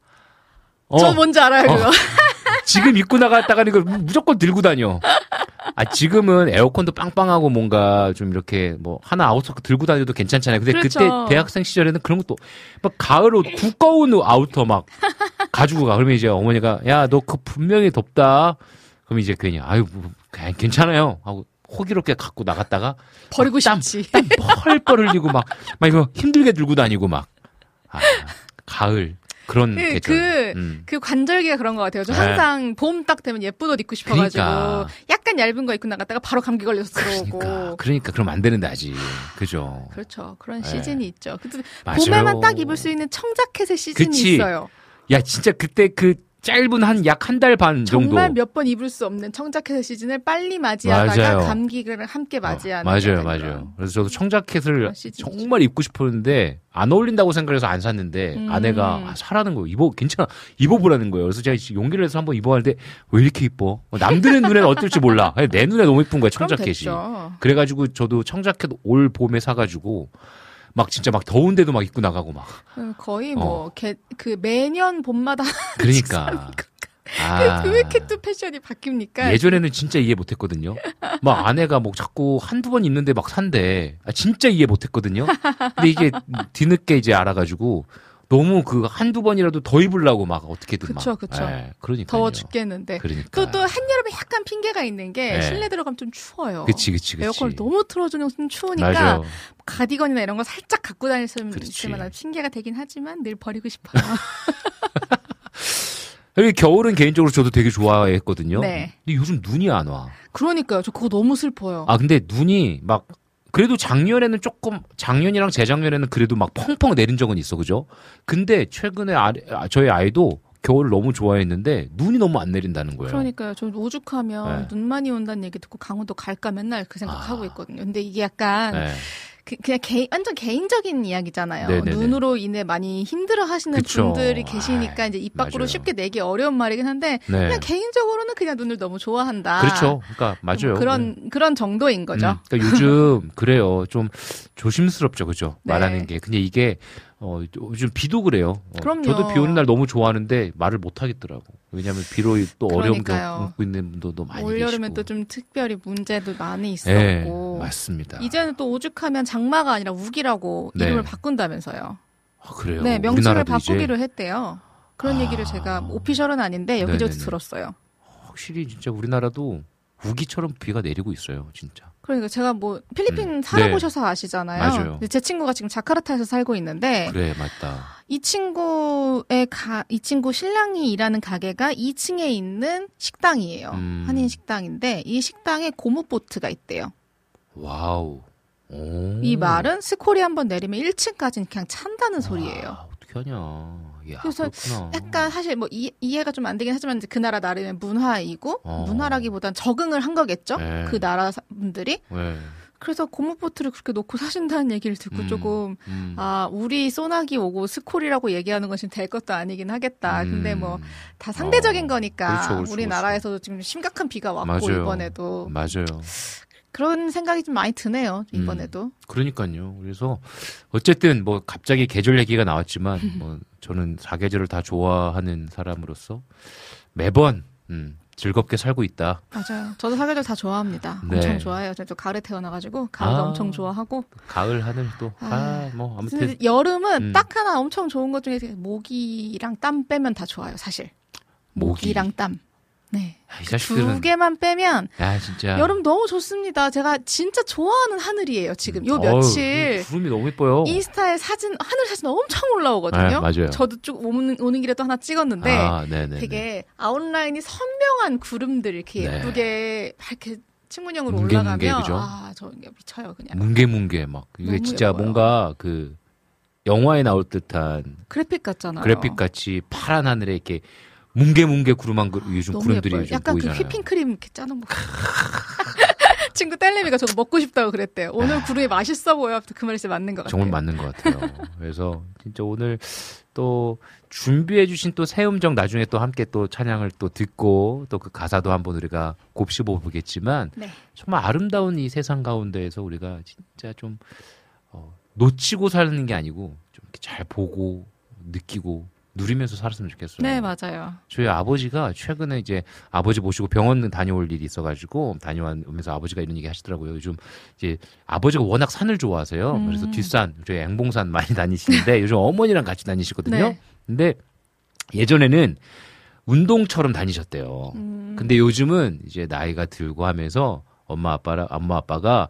어, 저 뭔지 알아요, 어. 그거. 지금 입고 나갔다가는 이걸 무조건 들고 다녀. 아 지금은 에어컨도 빵빵하고 뭔가 좀 이렇게 뭐 하나 아우터 들고 다녀도 괜찮잖아요. 근데 그 그렇죠. 때 대학생 시절에는 그런 것도 막 가을 옷 두꺼운 아우터 막 가지고 가. 그러면 이제 어머니가 야 너 그 분명히 덥다. 그럼 이제 괜히 아유 뭐, 괜찮아요 하고 호기롭게 갖고 나갔다가 버리고 땀, 싶지. 땀 펄펄 흘리고 막, 막 이거 힘들게 들고 다니고 막. 아, 가을. 그런 그, 계절. 그, 음. 그 관절기가 그런 것 같아요. 저 네. 항상 봄 딱 되면 예쁜 옷 입고 싶어가지고 그러니까. 약간 얇은 거 입고 나갔다가 바로 감기 걸려서 들어오고. 그러니까. 그러니까 그럼 안 되는데 아직. 그죠. 그렇죠. 그런 네. 시즌이 있죠. 근데 맞아요. 봄에만 딱 입을 수 있는 청자켓의 시즌이 그치. 있어요. 야, 진짜 그때 그 짧은 한 약 한 달 반 정도. 정말 몇 번 입을 수 없는 청자켓의 시즌을 빨리 맞이하다가 맞아요. 감기를 함께 맞이하는 어, 맞아요, 약간 맞아요. 그런. 그래서 저도 청자켓을 시즌이죠. 정말 입고 싶었는데 안 어울린다고 생각해서 안 샀는데 음. 아내가 아, 사라는 거예요. 입어 괜찮아. 입어보라는 거예요. 그래서 제가 용기를 내서 한번 입어봤는데 왜 이렇게 이뻐? 남들의 눈에는 어떨지 몰라. 내 눈에 너무 이쁜 거야 청자켓이. 그래가지고 저도 청자켓 올 봄에 사가지고 막 진짜 막 더운데도 막 입고 나가고 막. 음, 거의 어. 뭐, 개, 그 매년 봄마다 그러니까. 아. 왜 이렇게 또 패션이 바뀝니까? 예전에는 진짜 이해 못했거든요. 막 아내가 뭐 자꾸 한두 번 입는데 막 산대. 아, 진짜 이해 못했거든요. 근데 이게 뒤늦게 이제 알아가지고 너무 그 한두 번이라도 더 입으려고 막 어떻게든 그쵸, 막. 그쵸. 예, 그러니까. 더워 죽겠는데. 그러니까. 또, 또 한여름에 약간 핑계가 있는 게 네. 실내 들어가면 좀 추워요. 그치, 그치, 그치. 에어컨을 너무 틀어주면 좀 추우니까 맞아요. 가디건이나 이런 거 살짝 갖고 다닐 수 그렇지. 있으면 핑계가 되긴 하지만 늘 버리고 싶어요. 그리고 겨울은 개인적으로 저도 되게 좋아했거든요. 네. 근데 요즘 눈이 안 와. 그러니까요. 저 그거 너무 슬퍼요. 아, 근데 눈이 막, 그래도 작년에는 조금, 작년이랑 재작년에는 그래도 막 펑펑 내린 적은 있어, 그죠? 근데 최근에 아, 아, 저희 아이도 겨울을 너무 좋아했는데 눈이 너무 안 내린다는 거예요. 그러니까요. 저 오죽하면 네. 눈 많이 온다는 얘기 듣고 강원도 갈까 맨날 그 생각하고 아. 있거든요. 근데 이게 약간 네. 그, 그냥 개, 완전 개인적인 이야기잖아요. 네네네. 눈으로 인해 많이 힘들어 하시는 그쵸. 분들이 계시니까 아이, 이제 입 밖으로 맞아요. 쉽게 내기 어려운 말이긴 한데 네. 그냥 개인적으로는 그냥 눈을 너무 좋아한다. 그렇죠. 그러니까 맞아요. 뭐 그런 그런 정도인 거죠. 음, 그러니까 요즘 그래요. 좀 조심스럽죠, 그죠? 네. 말하는 게. 근데 이게 어, 요즘 비도 그래요. 어, 그럼요. 저도 비 오는 날 너무 좋아하는데 말을 못 하겠더라고. 왜냐하면 비로 또 어려움 그러니까요. 겪고 있는 분들도 많이 올 계시고. 또좀 특별히 문제도 많이 네, 있었고 맞습니다. 이제는 또 오죽하면 장마가 아니라 우기라고 네. 이름을 바꾼다면서요. 아, 그래요. 네, 명칭을 바꾸기로 이제 했대요. 그런 아. 얘기를 제가 오피셜은 아닌데 여기저기서 네네네. 들었어요. 확실히 진짜 우리나라도 우기처럼 비가 내리고 있어요, 진짜. 그러니까 제가 뭐 필리핀 음, 살아보셔서 아시잖아요. 맞아요. 제 친구가 지금 자카르타에서 살고 있는데 그래, 맞다. 이 친구의 가, 이 친구 신랑이 일하는 가게가 2층에 있는 식당이에요. 음. 한인 식당인데 이 식당에 고무 보트가 있대요. Wow. 오. 이 말은 스콜이 한번 내리면 1층까지는 그냥 찬다는 소리예요. 아, 어떻게 하냐. 야, 그래서 그렇구나. 약간 사실 뭐 이, 이해가 좀 안 되긴 하지만 이제 그 나라 나름의 문화이고 어. 문화라기보단 적응을 한 거겠죠. 네. 그 나라 사- 분들이 네. 그래서 고무보트를 그렇게 놓고 사신다는 얘기를 듣고 음, 조금 음. 아 우리 소나기 오고 스콜이라고 얘기하는 것이 될 것도 아니긴 하겠다. 근데 음. 뭐다 상대적인 어, 거니까 그렇죠, 그렇죠, 우리나라에서도 지금 심각한 비가 왔고 맞아요. 이번에도 맞아요. 그런 생각이 좀 많이 드네요. 음. 이번에도 그러니까요. 그래서 어쨌든 뭐 갑자기 계절 얘기가 나왔지만 뭐 저는 사계절을 다 좋아하는 사람으로서 매번 음, 즐겁게 살고 있다. 맞아요. 저도 사계절 다 좋아합니다. 네. 엄청 좋아해요. 저도 가을에 태어나가지고 가을도 아. 엄청 좋아하고 가을 하늘 또아뭐 아무튼 여름은 음. 딱 하나 엄청 좋은 것 중에 모기랑 땀 빼면 다 좋아요. 사실 모기. 모기랑 땀. 네. 아, 이두 자식들은 개만 빼면 야 진짜 여름 너무 좋습니다. 제가 진짜 좋아하는 하늘이에요. 지금 요 어우, 며칠 구름이 너무 예뻐요. 인스타에 사진 하늘 사진 엄청 올라오거든요. 네, 맞아요. 저도 쭉 오는, 오는 길에 또 하나 찍었는데 아, 네네. 되게 아웃라인이 선명한 구름들 이렇게 네. 예쁘게 이렇게 친구형으로 뭉게뭉게, 올라가면 그죠? 아, 저 이게 미쳐요 그냥. 뭉게뭉게 막 이게 진짜 예뻐요. 뭔가 그 영화에 나올 듯한 그래픽 같잖아요. 그래픽 같이 파란 하늘에 이렇게 뭉게뭉게 구름한 그 요즘 구름들이 예뻐요. 요즘 약간 보이잖아요. 그 휘핑크림 이렇게 짜는 거. 친구 딸내미가 저거 먹고 싶다고 그랬대요. 오늘 구름이 맛있어 보여. 그 말이 진짜 맞는 것 같아요. 정말 맞는 것 같아요. 그래서 진짜 오늘 또 준비해주신 또 새 음정 나중에 또 함께 또 찬양을 또 듣고 또 그 가사도 한번 우리가 곱씹어 보겠지만 네. 정말 아름다운 이 세상 가운데에서 우리가 진짜 좀 어, 놓치고 사는 게 아니고 좀 잘 보고 느끼고 누리면서 살았으면 좋겠어요. 네, 맞아요. 저희 아버지가 최근에 이제 아버지 모시고 병원 다녀올 일이 있어가지고 다녀오면서 아버지가 이런 얘기 하시더라고요. 요즘 이제 아버지가 워낙 산을 좋아하세요. 음. 그래서 뒷산, 저희 앵봉산 많이 다니시는데 요즘 어머니랑 같이 다니시거든요. 네. 근데 예전에는 운동처럼 다니셨대요. 음. 근데 요즘은 이제 나이가 들고 하면서 엄마 아빠랑 엄마 아빠가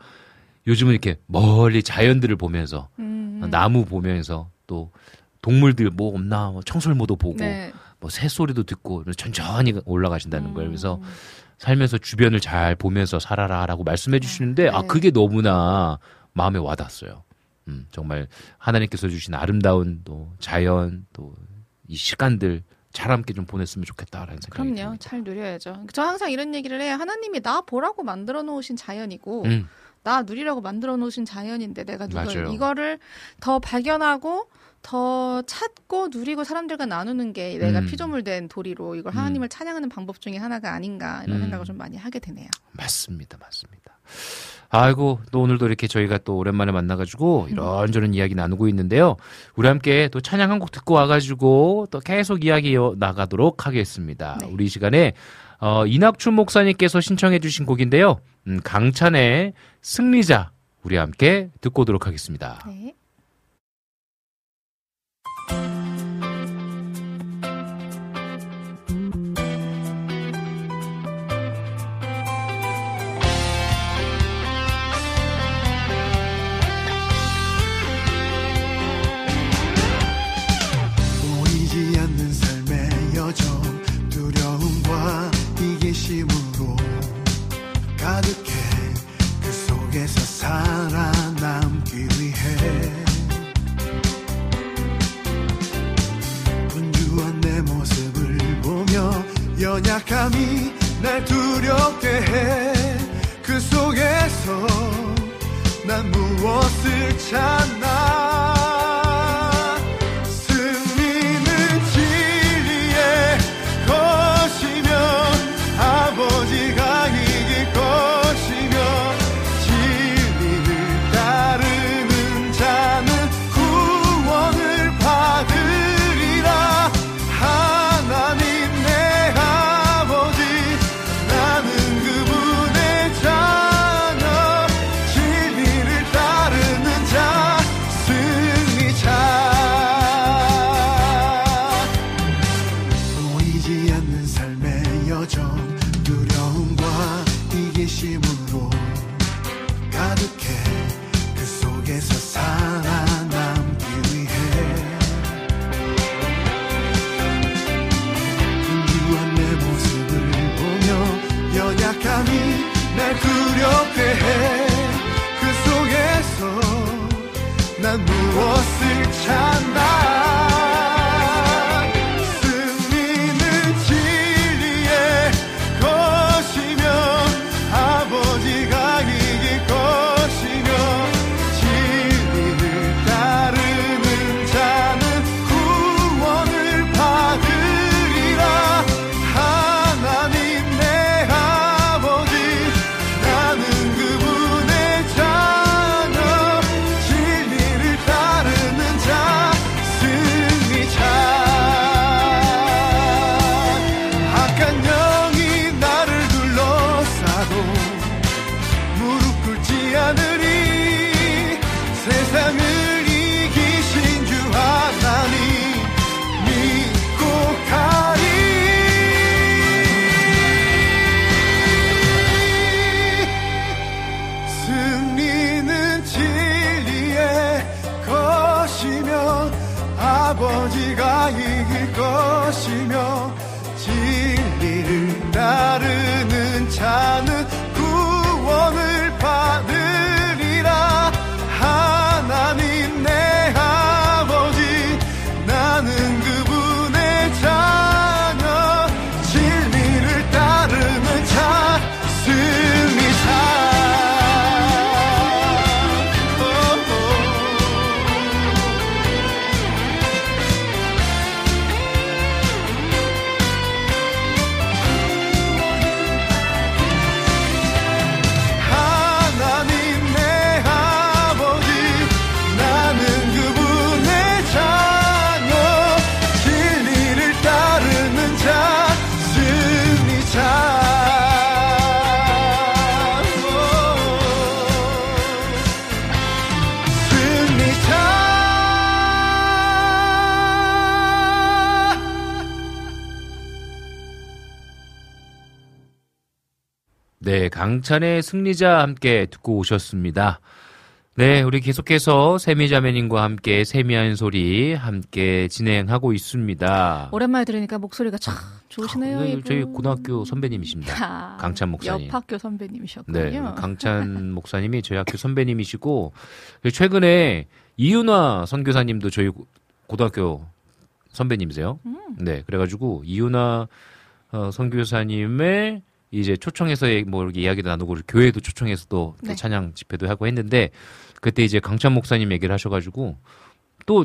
요즘은 이렇게 멀리 자연들을 보면서 음. 나무 보면서 또 동물들 뭐 없나 뭐 청설모도 보고 네. 뭐 새소리도 듣고 천천히 올라가신다는 거예요. 그래서 음. 살면서 주변을 잘 보면서 살아라라고 말씀해 주시는데 아 네. 그게 너무나 마음에 와닿았어요. 음, 정말 하나님께서 주신 아름다운 또 자연 또 이 시간들 잘 함께 좀 보냈으면 좋겠다라는 생각이 그럼요. 듭니다. 잘 누려야죠. 저 항상 이런 얘기를 해요. 하나님이 나 보라고 만들어 놓으신 자연이고 음, 나 누리라고 만들어 놓으신 자연인데 내가 누가. 이거를 더 발견하고 더 찾고 누리고 사람들과 나누는 게 내가 음. 피조물 된 도리로 이걸 하나님을 찬양하는 방법 중에 하나가 아닌가 이런 음. 생각을 좀 많이 하게 되네요. 맞습니다, 맞습니다. 아이고 또 오늘도 이렇게 저희가 또 오랜만에 만나가지고 이런저런 이야기 나누고 있는데요. 우리 함께 또 찬양 한 곡 듣고 와가지고 또 계속 이야기 나가도록 하겠습니다. 네. 우리 이 시간에 어, 이낙춘 목사님께서 신청해주신 곡인데요. 음, 강찬의 승리자 우리 함께 듣고 오도록 하겠습니다. 네. 연약함이 날 두렵게 해. 그 속에서 난 무엇을 찾나 변하지 않으리. 네, 강찬의 승리자 함께 듣고 오셨습니다. 네, 우리 계속해서 세미자매님과 함께 세미한 소리 함께 진행하고 있습니다. 오랜만에 들으니까 목소리가 참 좋으시네요. 네. 저희 고등학교 선배님이십니다. 아, 강찬 목사님. 옆 학교 선배님이셨군요. 네, 강찬 목사님이 저희 학교 선배님이시고 최근에 이윤아 선교사님도 저희 고- 고등학교 선배님이세요. 음. 네, 그래가지고 이윤아 어, 선교사님의 이제 초청해서 뭐 이렇게 이야기도 나누고 교회도 초청해서 또, 또 네. 찬양 집회도 하고 했는데 그때 이제 강찬 목사님 얘기를 하셔가지고 또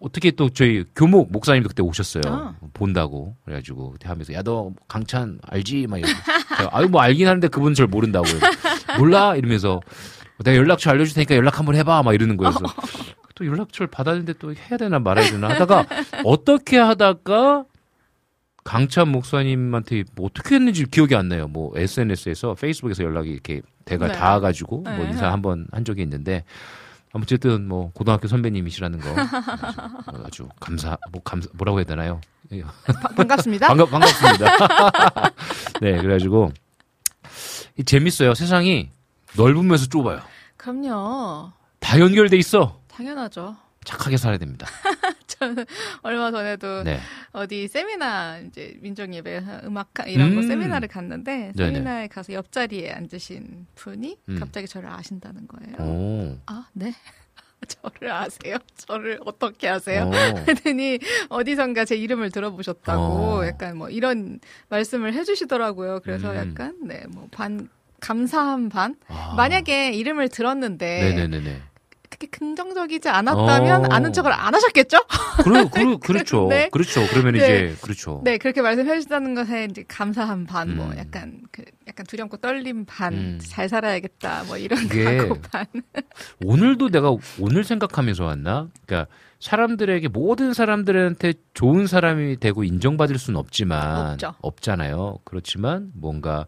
어떻게 또 저희 교목 목사님도 그때 오셨어요. 아. 본다고 그래가지고 그때 하면서 야 너 강찬 알지? 막 이러고 아유 뭐 알긴 하는데 그분 절 모른다고 몰라 이러면서 내가 연락처 알려줄 테니까 연락 한번 해봐 막 이러는 거예요. 그래서 또 연락처를 받았는데 또 해야 되나 말아야 되나 하다가 어떻게 하다가 강찬 목사님한테 뭐 어떻게 했는지 기억이 안 나요. 뭐 SNS에서 페이스북에서 연락이 이렇게 대가 네. 닿아가지고 뭐 네. 인사 한번 한 적이 있는데 아무튼 뭐 고등학교 선배님이시라는 거 아주, 아주 감사 뭐 감사 뭐라고 해야 되나요? 예, 바- 반갑습니다. 반갑 반갑습니다. 네 그래가지고 이 재밌어요. 세상이 넓으면서 좁아요. 그럼요. 다 연결돼 있어. 당연하죠. 착하게 살아야 됩니다. 저는 얼마 전에도 네. 어디 세미나 이제 민족 예배 음악 이런 거 음. 세미나를 갔는데 네네. 세미나에 가서 옆자리에 앉으신 분이 음. 갑자기 저를 아신다는 거예요. 오. 아, 네. 저를 아세요? 저를 어떻게 아세요? 오. 했더니 어디선가 제 이름을 들어보셨다고 어. 약간 뭐 이런 말씀을 해주시더라고요. 그래서 음. 약간 네뭐반 감사한 반 아. 만약에 이름을 들었는데 네네네네. 그렇게 긍정적이지 않았다면 어. 아는 척을 안 하셨겠죠? 그러, 그러, 그렇죠. 네. 그렇죠. 그러면 네. 이제, 그렇죠. 네 그렇게 말씀해 주셨다는 것에 이제 감사한 반뭐 음. 약간 그 약간 두렵고 떨림 반 음. 잘 살아야겠다 뭐 이런 각오 반 오늘도 내가 오늘 생각하면서 왔나? 그러니까 사람들에게 모든 사람들한테 좋은 사람이 되고 인정받을 수는 없지만 없죠. 없잖아요. 그렇지만 뭔가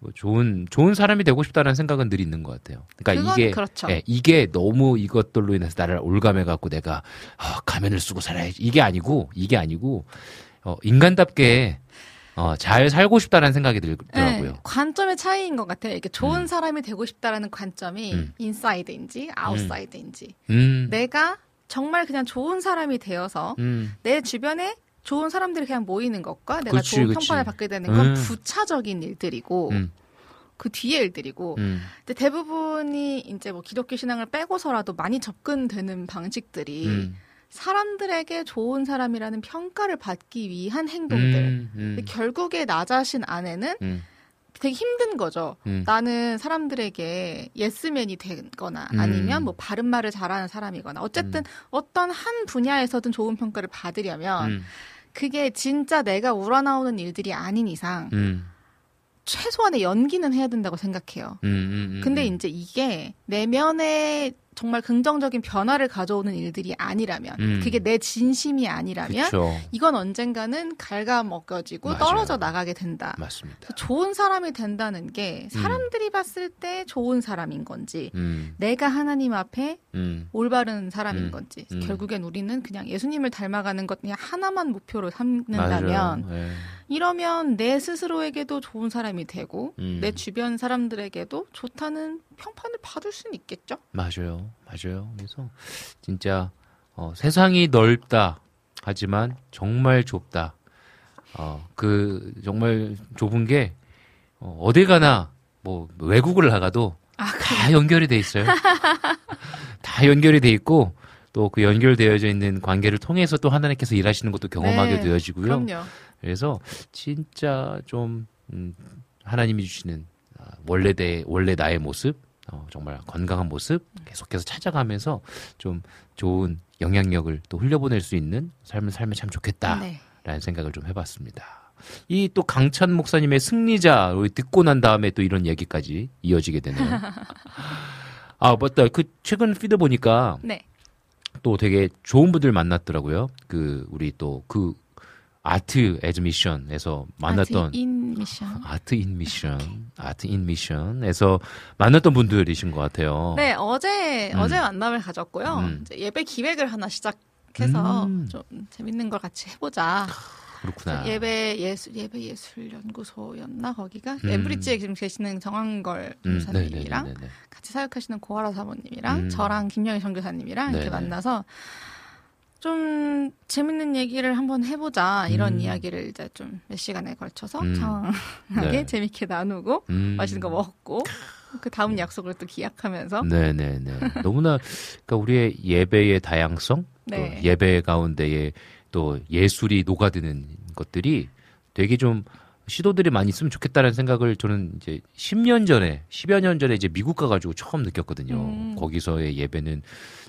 뭐 좋은 좋은 사람이 되고 싶다는 생각은 늘 있는 것 같아요. 그러니까 이게 그렇죠. 예, 이게 너무 이것들로 인해서 나를 옭아매 갖고 내가 아, 가면을 쓰고 살아야지 이게 아니고 이게 아니고 어, 인간답게 어, 잘 살고 싶다는 생각이 들더라고요. 네, 관점의 차이인 것 같아요. 이게 좋은 사람이 되고 싶다라는 관점이 음. inside인지 outside인지 음, 내가 정말 그냥 좋은 사람이 되어서 음, 내 주변에 좋은 사람들이 그냥 모이는 것과 내가 그치, 좋은. 평판을 받게 되는 건 음. 부차적인 일들이고 음, 그 뒤에 일들이고 음, 근데 대부분이 이제 뭐 기독교 신앙을 빼고서라도 많이 접근되는 방식들이 음, 사람들에게 좋은 사람이라는 평가를 받기 위한 행동들 음, 음, 근데 결국에 나 자신 안에는 음, 되게 힘든 거죠. 음. 나는 사람들에게 예스맨이 되거나 음. 아니면 뭐 바른 말을 잘하는 사람이거나 어쨌든 어떤 한 분야에서든 좋은 평가를 받으려면 음, 그게 진짜 내가 우러나오는 일들이 아닌 이상 음, 최소한의 연기는 해야 된다고 생각해요. 음, 음, 음, 근데 음. 이제 이게 내면에 정말 긍정적인 변화를 가져오는 일들이 아니라면 음. 그게 내 진심이 아니라면 그쵸. 이건 언젠가는 갉아먹어지고 맞아요. 떨어져 나가게 된다. 맞습니다. 좋은 사람이 된다는 게 사람들이 봤을 때 좋은 사람인 건지 음, 내가 하나님 앞에 음, 올바른 사람인 음, 건지 음. 결국엔 우리는 그냥 예수님을 닮아가는 것 그냥 하나만 목표로. 삼는다면 예. 이러면 내 스스로에게도 좋은 사람이 되고 음. 내 주변 사람들에게도 좋다는 평판을 받을 수는 있겠죠. 맞아요, 맞아요. 그래서 진짜 어, 세상이 넓다. 하지만 정말 좁다. 어, 그 정말 좁은 게 어, 어딜 가나 뭐 외국을 나가도 아, 다 연결이 돼 있어요. 다 연결이 돼 있고 또 그 연결되어져 있는 관계를 통해서 또 하나님께서 일하시는 것도 경험하게 네, 되어지고요. 그럼요. 그래서 진짜 좀 음, 하나님이 주시는 아, 원래 내 원래 나의 모습, 어, 정말 건강한 모습 계속해서 찾아가면서 좀 좋은 영향력을 또 흘려보낼 수 있는 삶을 살면 참 좋겠다라는 네. 생각을 좀 해봤습니다. 이 또 강찬 목사님의 승리자 를 듣고 난 다음에 또 이런 얘기까지 이어지게 되네요. 아 맞다. 그 최근 피드 보니까 네. 또 되게 좋은 분들 만났더라고요. 그 우리 또그 Art as Mission에서 만났던 Art in Mission. Art in Mission, Art in Mission에서 만났던 분들이신 것 같아요. 네, 어제 음. 어제 만남을 가졌고요. 음. 예배 기획을 하나 시작해서 음. 좀 재밌는 걸 같이 해보자. 그렇구나. 예배 예술 예배 예술 연구소였나 거기가 음. 엠브리지에 지금 계시는 정한걸 음, 교사님이랑 네네네네. 같이 사역하시는 고아라 사모님이랑 음. 저랑 김영희 전도사님이랑 이렇게. 만나서 좀 재밌는 얘기를 한번 해보자 이런 음. 이야기를 이제 좀 몇 시간에 걸쳐서 음. 장하게 네. 재밌게 나누고 음. 맛있는 거 먹고 그 다음 약속을 또 기약하면서 네네네. 너무나 그러니까 우리의 예배의 다양성, 네. 또 예배 가운데에 또 예술이 녹아드는 것들이 되게 좀 시도들이 많이 있으면 좋겠다는 생각을 저는 이제 10년 전에, 10여 년 전에 이제 미국 가가지고 처음 느꼈거든요. 음. 거기서의 예배는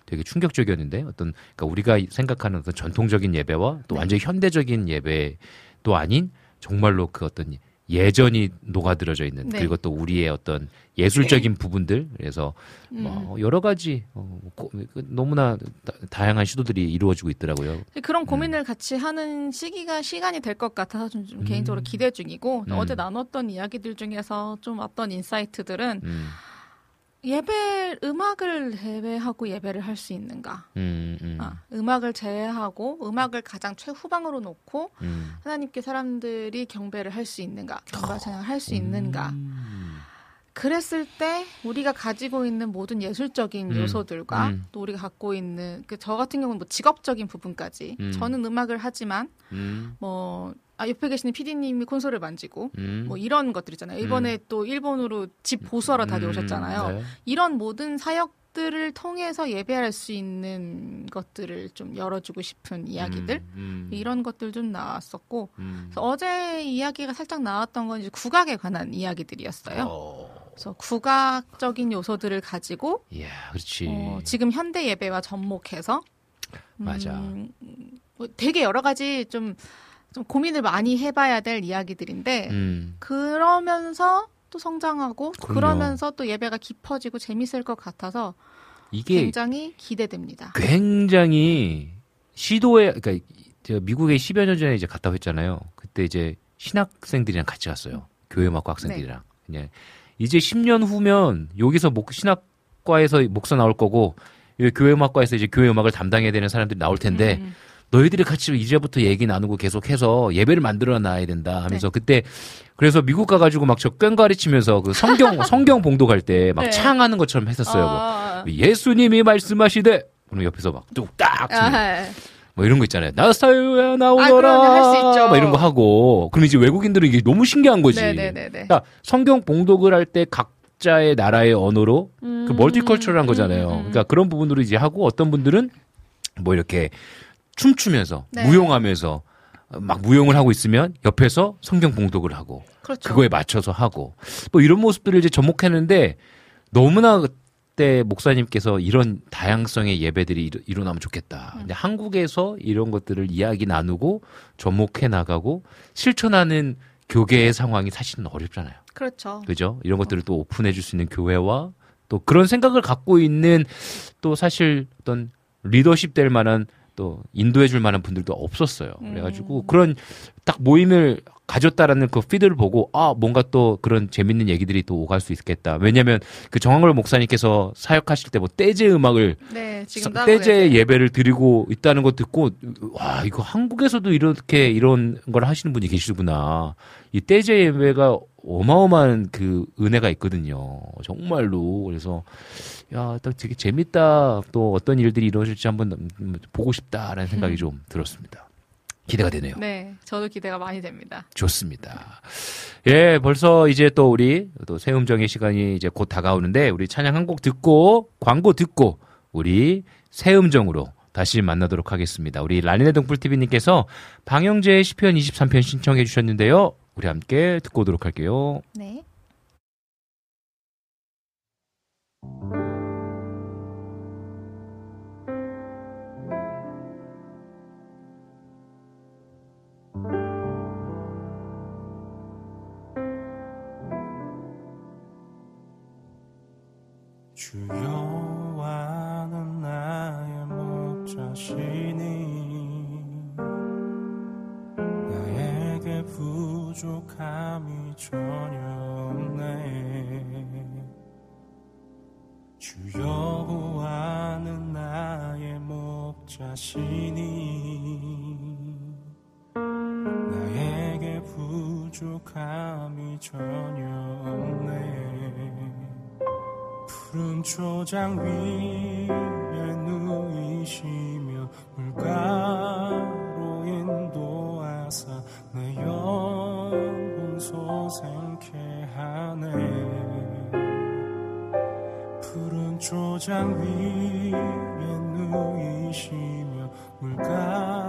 되게 충격적이었는데 어떤 그러니까 우리가 생각하는 어떤 전통적인 예배와 또 네. 완전히 현대적인 예배도 아닌 정말로 그 어떤 예전이 녹아들어져 있는 네. 그리고 또 우리의 어떤 예술적인 부분들 그래서 음. 뭐 여러 가지 어, 고- 그 너무나 다, 다양한 시도들이 이루어지고 있더라고요. 그런 고민을 같이 하는 시기가 시간이 될 것 같아서 좀, 좀 개인적으로 기대 중이고 음. 어제 나눴던 이야기들 중에서 좀 어떤 인사이트들은 음, 예배 음악을 제외하고 예배를 할 수 있는가? 음, 음, 아, 음악을 제외하고 음악을 가장 최후방으로 놓고 음. 하나님께 사람들이 경배를 할 수 있는가? 경배 찬양을 할 수 있는가? 음. 그랬을 때 우리가 가지고 있는 모든 예술적인 음, 요소들과 음. 또 우리가 갖고 있는 그 저 같은 경우는 뭐 직업적인 부분까지 음. 저는 음악을 하지만 음, 뭐 아, 옆에 계시는 PD님이 콘솔을 만지고 음. 뭐 이런 것들 있잖아요. 이번에 또 일본으로 집 보수하러 다녀오셨잖아요. 음, 네. 이런 모든 사역들을 통해서 예배할 수 있는 것들을 좀 열어주고 싶은 이야기들 음, 음, 이런 것들 좀 나왔었고 음. 어제 이야기가 살짝 나왔던 건 이제 국악에 관한 이야기들이었어요. 어, 그래서 국악적인 요소들을 가지고 이야, 그렇지. 어, 지금 현대 예배와 접목해서 맞아. 음, 뭐 되게 여러 가지 좀, 좀 고민을 많이 해봐야 될 이야기들인데 음, 그러면서 또 성장하고 그럼요. 그러면서 또 예배가 깊어지고 재밌을 것 같아서 이게 굉장히 기대됩니다. 굉장히 시도에 그러니까 제가 미국에 10여 년 전에 이제 갔다 왔잖아요. 그때 이제 신학생들이랑 같이 갔어요. 교회음악과 학생들이랑. 그냥 이제 10년 후면 여기서 목 신학과에서 목사 나올 거고 교회음악과에서 이제 교회음악을 담당해야 되는 사람들이 나올 텐데 음, 너희들이 같이 이제부터 얘기 나누고 계속해서 예배를 만들어 놔야 된다 하면서 네. 그때 그래서 미국 가가지고 막 저 꽹가리치면서 그 성경 성경 봉독할 때막 네. 창하는 것처럼 했었어요. 뭐. 아, 예수님이 말씀하시되 그럼 옆에서 막 뚝딱 아, 뭐 이런 거 있잖아요. 나사유야 아, 나오너라. 그럼요. 할수 있죠. 막 이런 거 하고. 그럼 이제 외국인들은 이게 너무 신기한 거지. 네네네네. 그러니까 성경 봉독을 할 때 각자의 나라의 언어로 그 멀티컬처럴한 거잖아요. 음, 음, 음. 그러니까 그런 부분으로 이제 하고 어떤 분들은 뭐 이렇게 춤추면서 네. 무용하면서 막 무용을 하고 있으면 옆에서 성경 봉독을 하고 그렇죠. 그거에 맞춰서 하고 뭐 이런 모습들을 이제 접목했는데 너무나 그때 목사님께서 이런 다양성의 예배들이 일어- 일어나면 좋겠다. 음. 근데 한국에서 이런 것들을 이야기 나누고 접목해 나가고 실천하는 교계의 상황이 사실은 어렵잖아요. 그렇죠. 그죠? 이런 것들을 또 오픈해 줄 수 있는 교회와 또 그런 생각을 갖고 있는 또 사실 어떤 리더십 될 만한 또 인도해 줄 만한 분들도 없었어요. 그래가지고 그런 딱 모임을 가졌다라는 그 피드를 보고 아 뭔가 또 그런 재밌는 얘기들이 또 오갈 수 있겠다. 왜냐하면 그 정한걸 목사님께서 사역하실 때 뭐 떼제 음악을 네, 떼제. 예배를 드리고 있다는 거 듣고 와 이거 한국에서도 이렇게 이런 걸 하시는 분이 계시구나. 이 떼제 예배가 어마어마한 그 은혜가 있거든요. 정말로 그래서 야 딱 되게 재밌다. 또 어떤 일들이 이루어질지 한번 음, 보고 싶다라는 생각이 좀 들었습니다. 기대가 되네요. 네, 저도 기대가 많이 됩니다. 좋습니다. 예, 벌써 이제 또 우리 또 새음정의 시간이 이제 곧 다가오는데 우리 찬양 한 곡 듣고 광고 듣고 우리 새음정으로 다시 만나도록 하겠습니다. 우리 라니네 등불TV님께서 방영재의 시편 23편 신청해 주셨는데요. 우리 함께 듣고 오도록 할게요. 네. 주여와는 나의 목자시니 나에게 부 족함이 전혀 없네. 주여와는 나의 목자시니 나에게 부족함이 전혀 없네. 푸른 초장 위에 누이시며 물가 초장 위에 누이시며 물가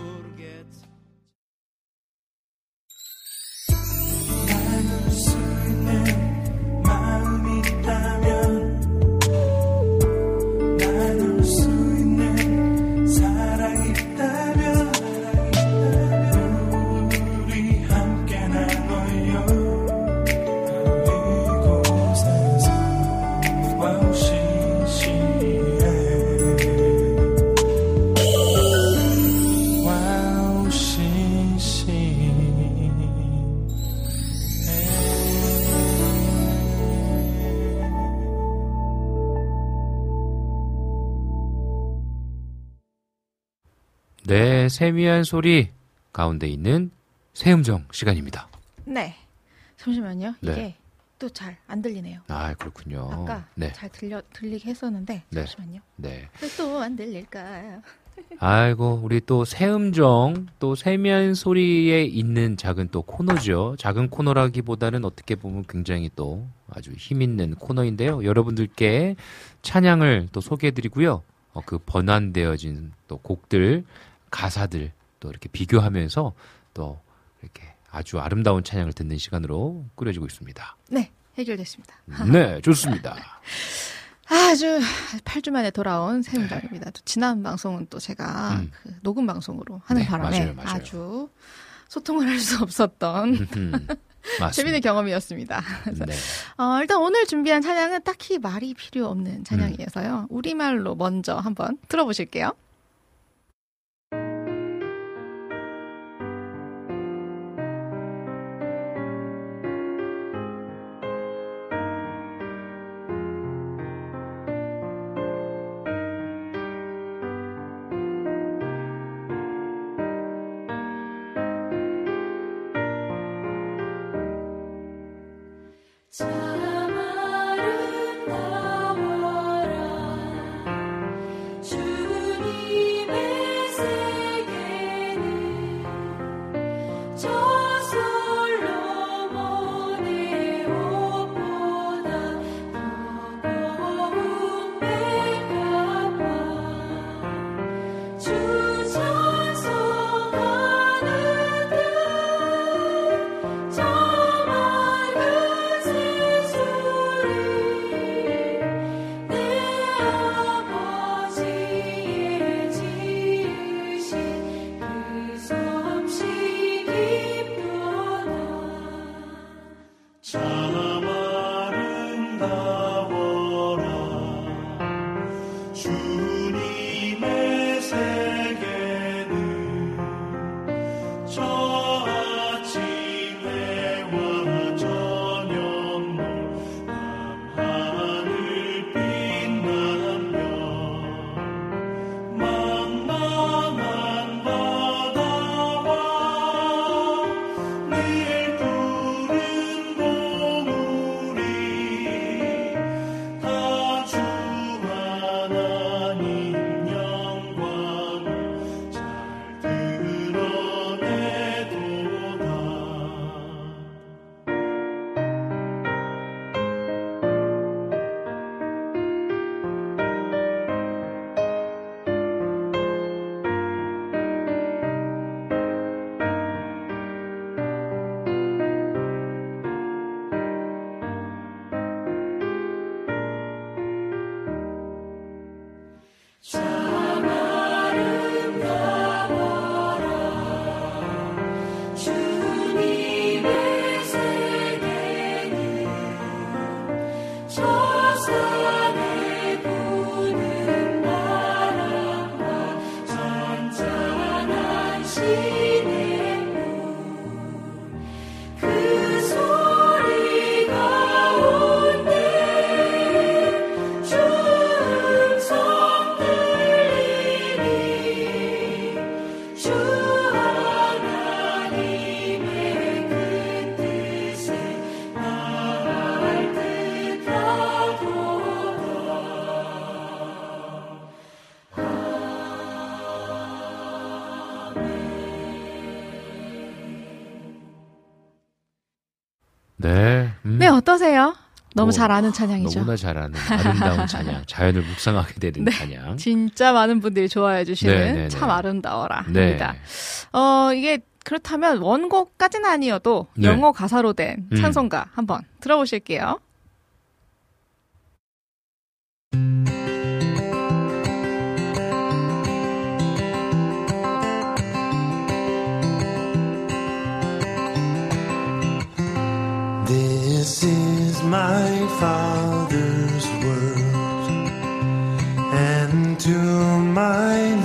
세미한 소리 가운데 있는 새음정 시간입니다. 네. 잠시만요. 네. 이게 또 잘 안 들리네요. 아, 그렇군요. 아까 네. 잘 들려 들리게 했었는데 네. 잠시만요. 네. 또 안 들릴까요? 아이고, 우리 또 새음정, 또 세미한 소리에 있는 작은 또 코너죠. 작은 코너라기보다는 어떻게 보면 굉장히 또 아주 힘 있는 코너인데요. 여러분들께 찬양을 또 소개해드리고요. 어, 그 번안되어진 또 곡들, 가사들 또 이렇게 비교하면서 또 이렇게 아주 아름다운 찬양을 듣는 시간으로 꾸려지고 있습니다. 네. 해결됐습니다. 네, 좋습니다. 아주 8주 만에 돌아온 새음정입니다. 또 지난 방송은 또 제가 음. 그 녹음 방송으로 하는 네, 바람에 맞아요, 맞아요. 아주 소통을 할 수 없었던 음, 맞습니다. 재밌는 경험이었습니다. 그래서 네. 어, 일단 오늘 준비한 찬양은 딱히 말이 필요 없는 찬양이어서요. 우리말로 먼저 한번 들어보실게요. 음, 네, 어떠세요? 너무 오, 잘 아는 찬양이죠. 너무나 잘하는 아름다운 찬양, 자연을 묵상하게 되는 네. 찬양. 진짜 많은 분들이 좋아해 주시는 네, 네, 네. 참 아름다워라 네. 합니다. 어, 이게 그렇다면 원곡까지는 아니어도 네. 영어 가사로 된 음. 찬송가 한번 들어보실게요. My Father's word, and to my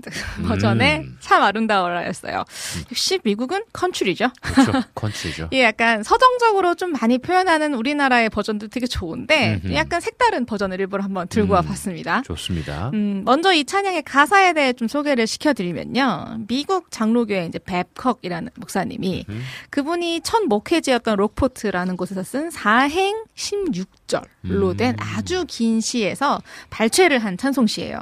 밴드 버전의 음. 참 아름다워라였어요. 역시 미국은 country죠. 그렇죠. country죠. 예, 약간 서정적으로 좀 많이 표현하는 우리나라의 버전도 되게 좋은데 음흠. 약간 색다른 버전을 일부러 한번 들고 음. 와봤습니다. 좋습니다. 음, 먼저 이 찬양의 가사에 대해 좀 소개를 시켜드리면요. 미국 장로교회 이제 뱁컥이라는 목사님이 음. 그분이 첫 목회지였던 록포트라는 곳에서 쓴 사행 16절로 된 음. 아주 긴 시에서 발췌를 한 찬송시예요.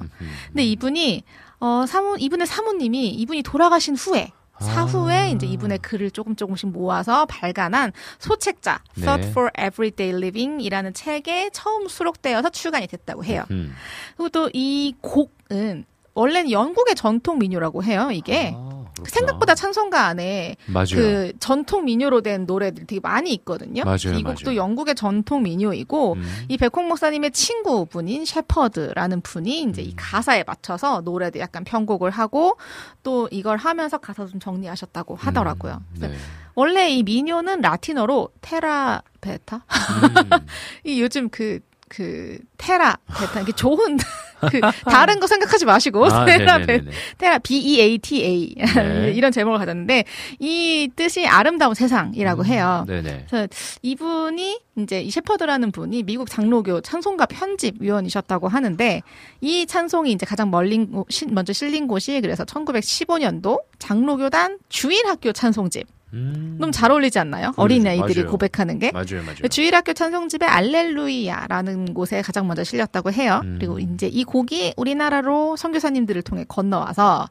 근데 이분이 어 사모 이분의 사모님이 이분이 돌아가신 후에 사후에 이제 이분의 글을 조금 조금씩 모아서 발간한 소책자 네. Thought for Everyday Living이라는 책에 처음 수록되어서 출간이 됐다고 해요. 음. 그리고 또 이 곡은 원래는 영국의 전통 민요라고 해요. 이게 아, 그렇구나. 생각보다 찬송가 안에 맞아요. 그 전통 민요로 된 노래들이 되게 많이 있거든요. 맞아요, 이 곡도 맞아요. 영국의 전통 민요이고 음. 이 백홍 목사님의 친구분인 셰퍼드라는 분이 이제 음. 이 가사에 맞춰서 노래도 약간 편곡을 하고 또 이걸 하면서 가사 좀 정리하셨다고 하더라고요. 그래서 네. 원래 이 민요는 라틴어로 테라 베타 음. 이 요즘 그, 그, 테라, 베타, 이게 좋은, 그, 다른 거 생각하지 마시고, 아, 테라, 베. 테라, B-E-A-T-A. 네. 이런 제목을 가졌는데, 이 뜻이 아름다운 세상이라고 해요. 네네. 그래서 이분이, 이제 이 셰퍼드라는 분이 미국 장로교 찬송가 편집 위원이셨다고 하는데, 이 찬송이 이제 가장 멀린, 곳- 시- 먼저 실린 곳이 그래서 1915년도 장로교단 주일학교 찬송집. 음. 너무 잘 어울리지 않나요? 어린 아이들이. 고백하는 게. 맞아요, 맞아요. 그 주일학교 찬송집의 알렐루야라는 곳에 가장 먼저 실렸다고 해요. 음. 그리고 이제 이 곡이 우리나라로 선교사님들을 통해 건너와서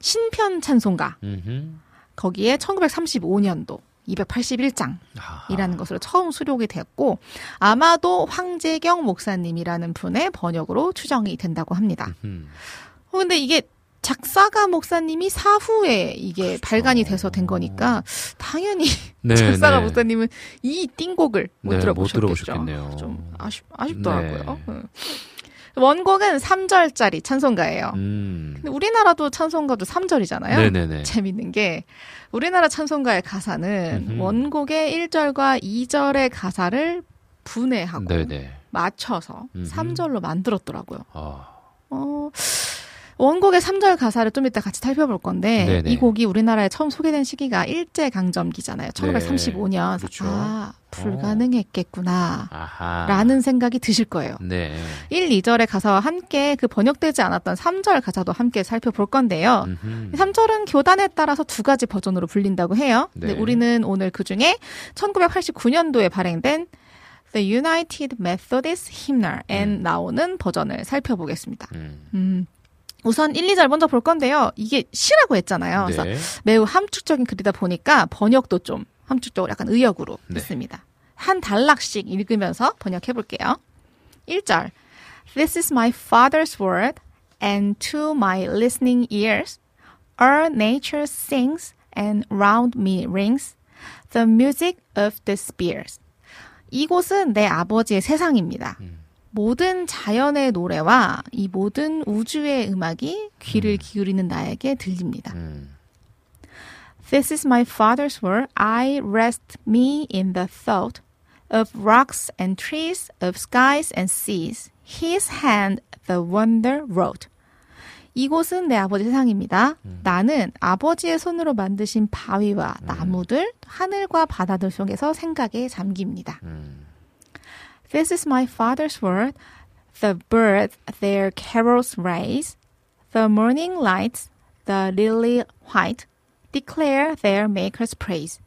신편 찬송가 음흠. 거기에 1935년도 281장이라는 아하. 것으로 처음 수록이 됐고 아마도 황재경 목사님이라는 분의 번역으로 추정이 된다고 합니다. 음. 어, 근데 이게 작사가 목사님이 사후에 이게 발간이 돼서 된 거니까 당연히 네, 작사가 네. 목사님은 이 띵곡을 못 네, 못 들어보셨겠죠. 들어보셨겠네요. 좀 아쉽, 아쉽더라고요. 네. 응. 원곡은 3절짜리 찬송가예요. 음. 근데 우리나라도 찬송가도 3절이잖아요. 네네네. 재밌는 게 우리나라 찬송가의 가사는 음흠. 원곡의 1절과 2절의 가사를 분해하고 네네. 맞춰서 음흠. 3절로 만들었더라고요. 아. 어, 원곡의 3절 가사를 좀 이따 같이 살펴볼 건데 네네. 이 곡이 우리나라에 처음 소개된 시기가 일제 강점기잖아요. 1935년. 그렇죠. 아, 불가능했겠구나. 아하. 라는 생각이 드실 거예요. 네. 1, 2절의 가사와 함께 그 번역되지 않았던 3절 가사도 함께 살펴볼 건데요. 음흠. 3절은 교단에 따라서 두 가지 버전으로 불린다고 해요. 근데 네. 우리는 오늘 그 중에 1989년도에 발행된 The United Methodist Hymnal에 음. 나오는 버전을 살펴보겠습니다. 음. 음, 우선 1, 2절 먼저 볼 건데요. 이게 시라고 했잖아요. 그래서 네. 매우 함축적인 글이다 보니까 번역도 좀 함축적으로 약간 의역으로 네. 했습니다. 한 단락씩 읽으면서 번역해 볼게요. 1절 This is my father's word and to my listening ears all nature sings and round me rings the music of the spheres. 이곳은 내 아버지의 세상입니다. 음. 모든 자연의 노래와 이 모든 우주의 음악이 귀를 기울이는 나에게 들립니다. 음. This is my father's word. I rest me in the thought of rocks and trees, of skies and seas. His hand the wonder wrote. 이곳은 내 아버지 세상입니다. 나는 아버지의 손으로 만드신 바위와 나무들, 하늘과 바다들 속에서 생각에 잠깁니다. This is my father's world. The birds their carols raise. The morning lights, the lily white, declare their maker's praise.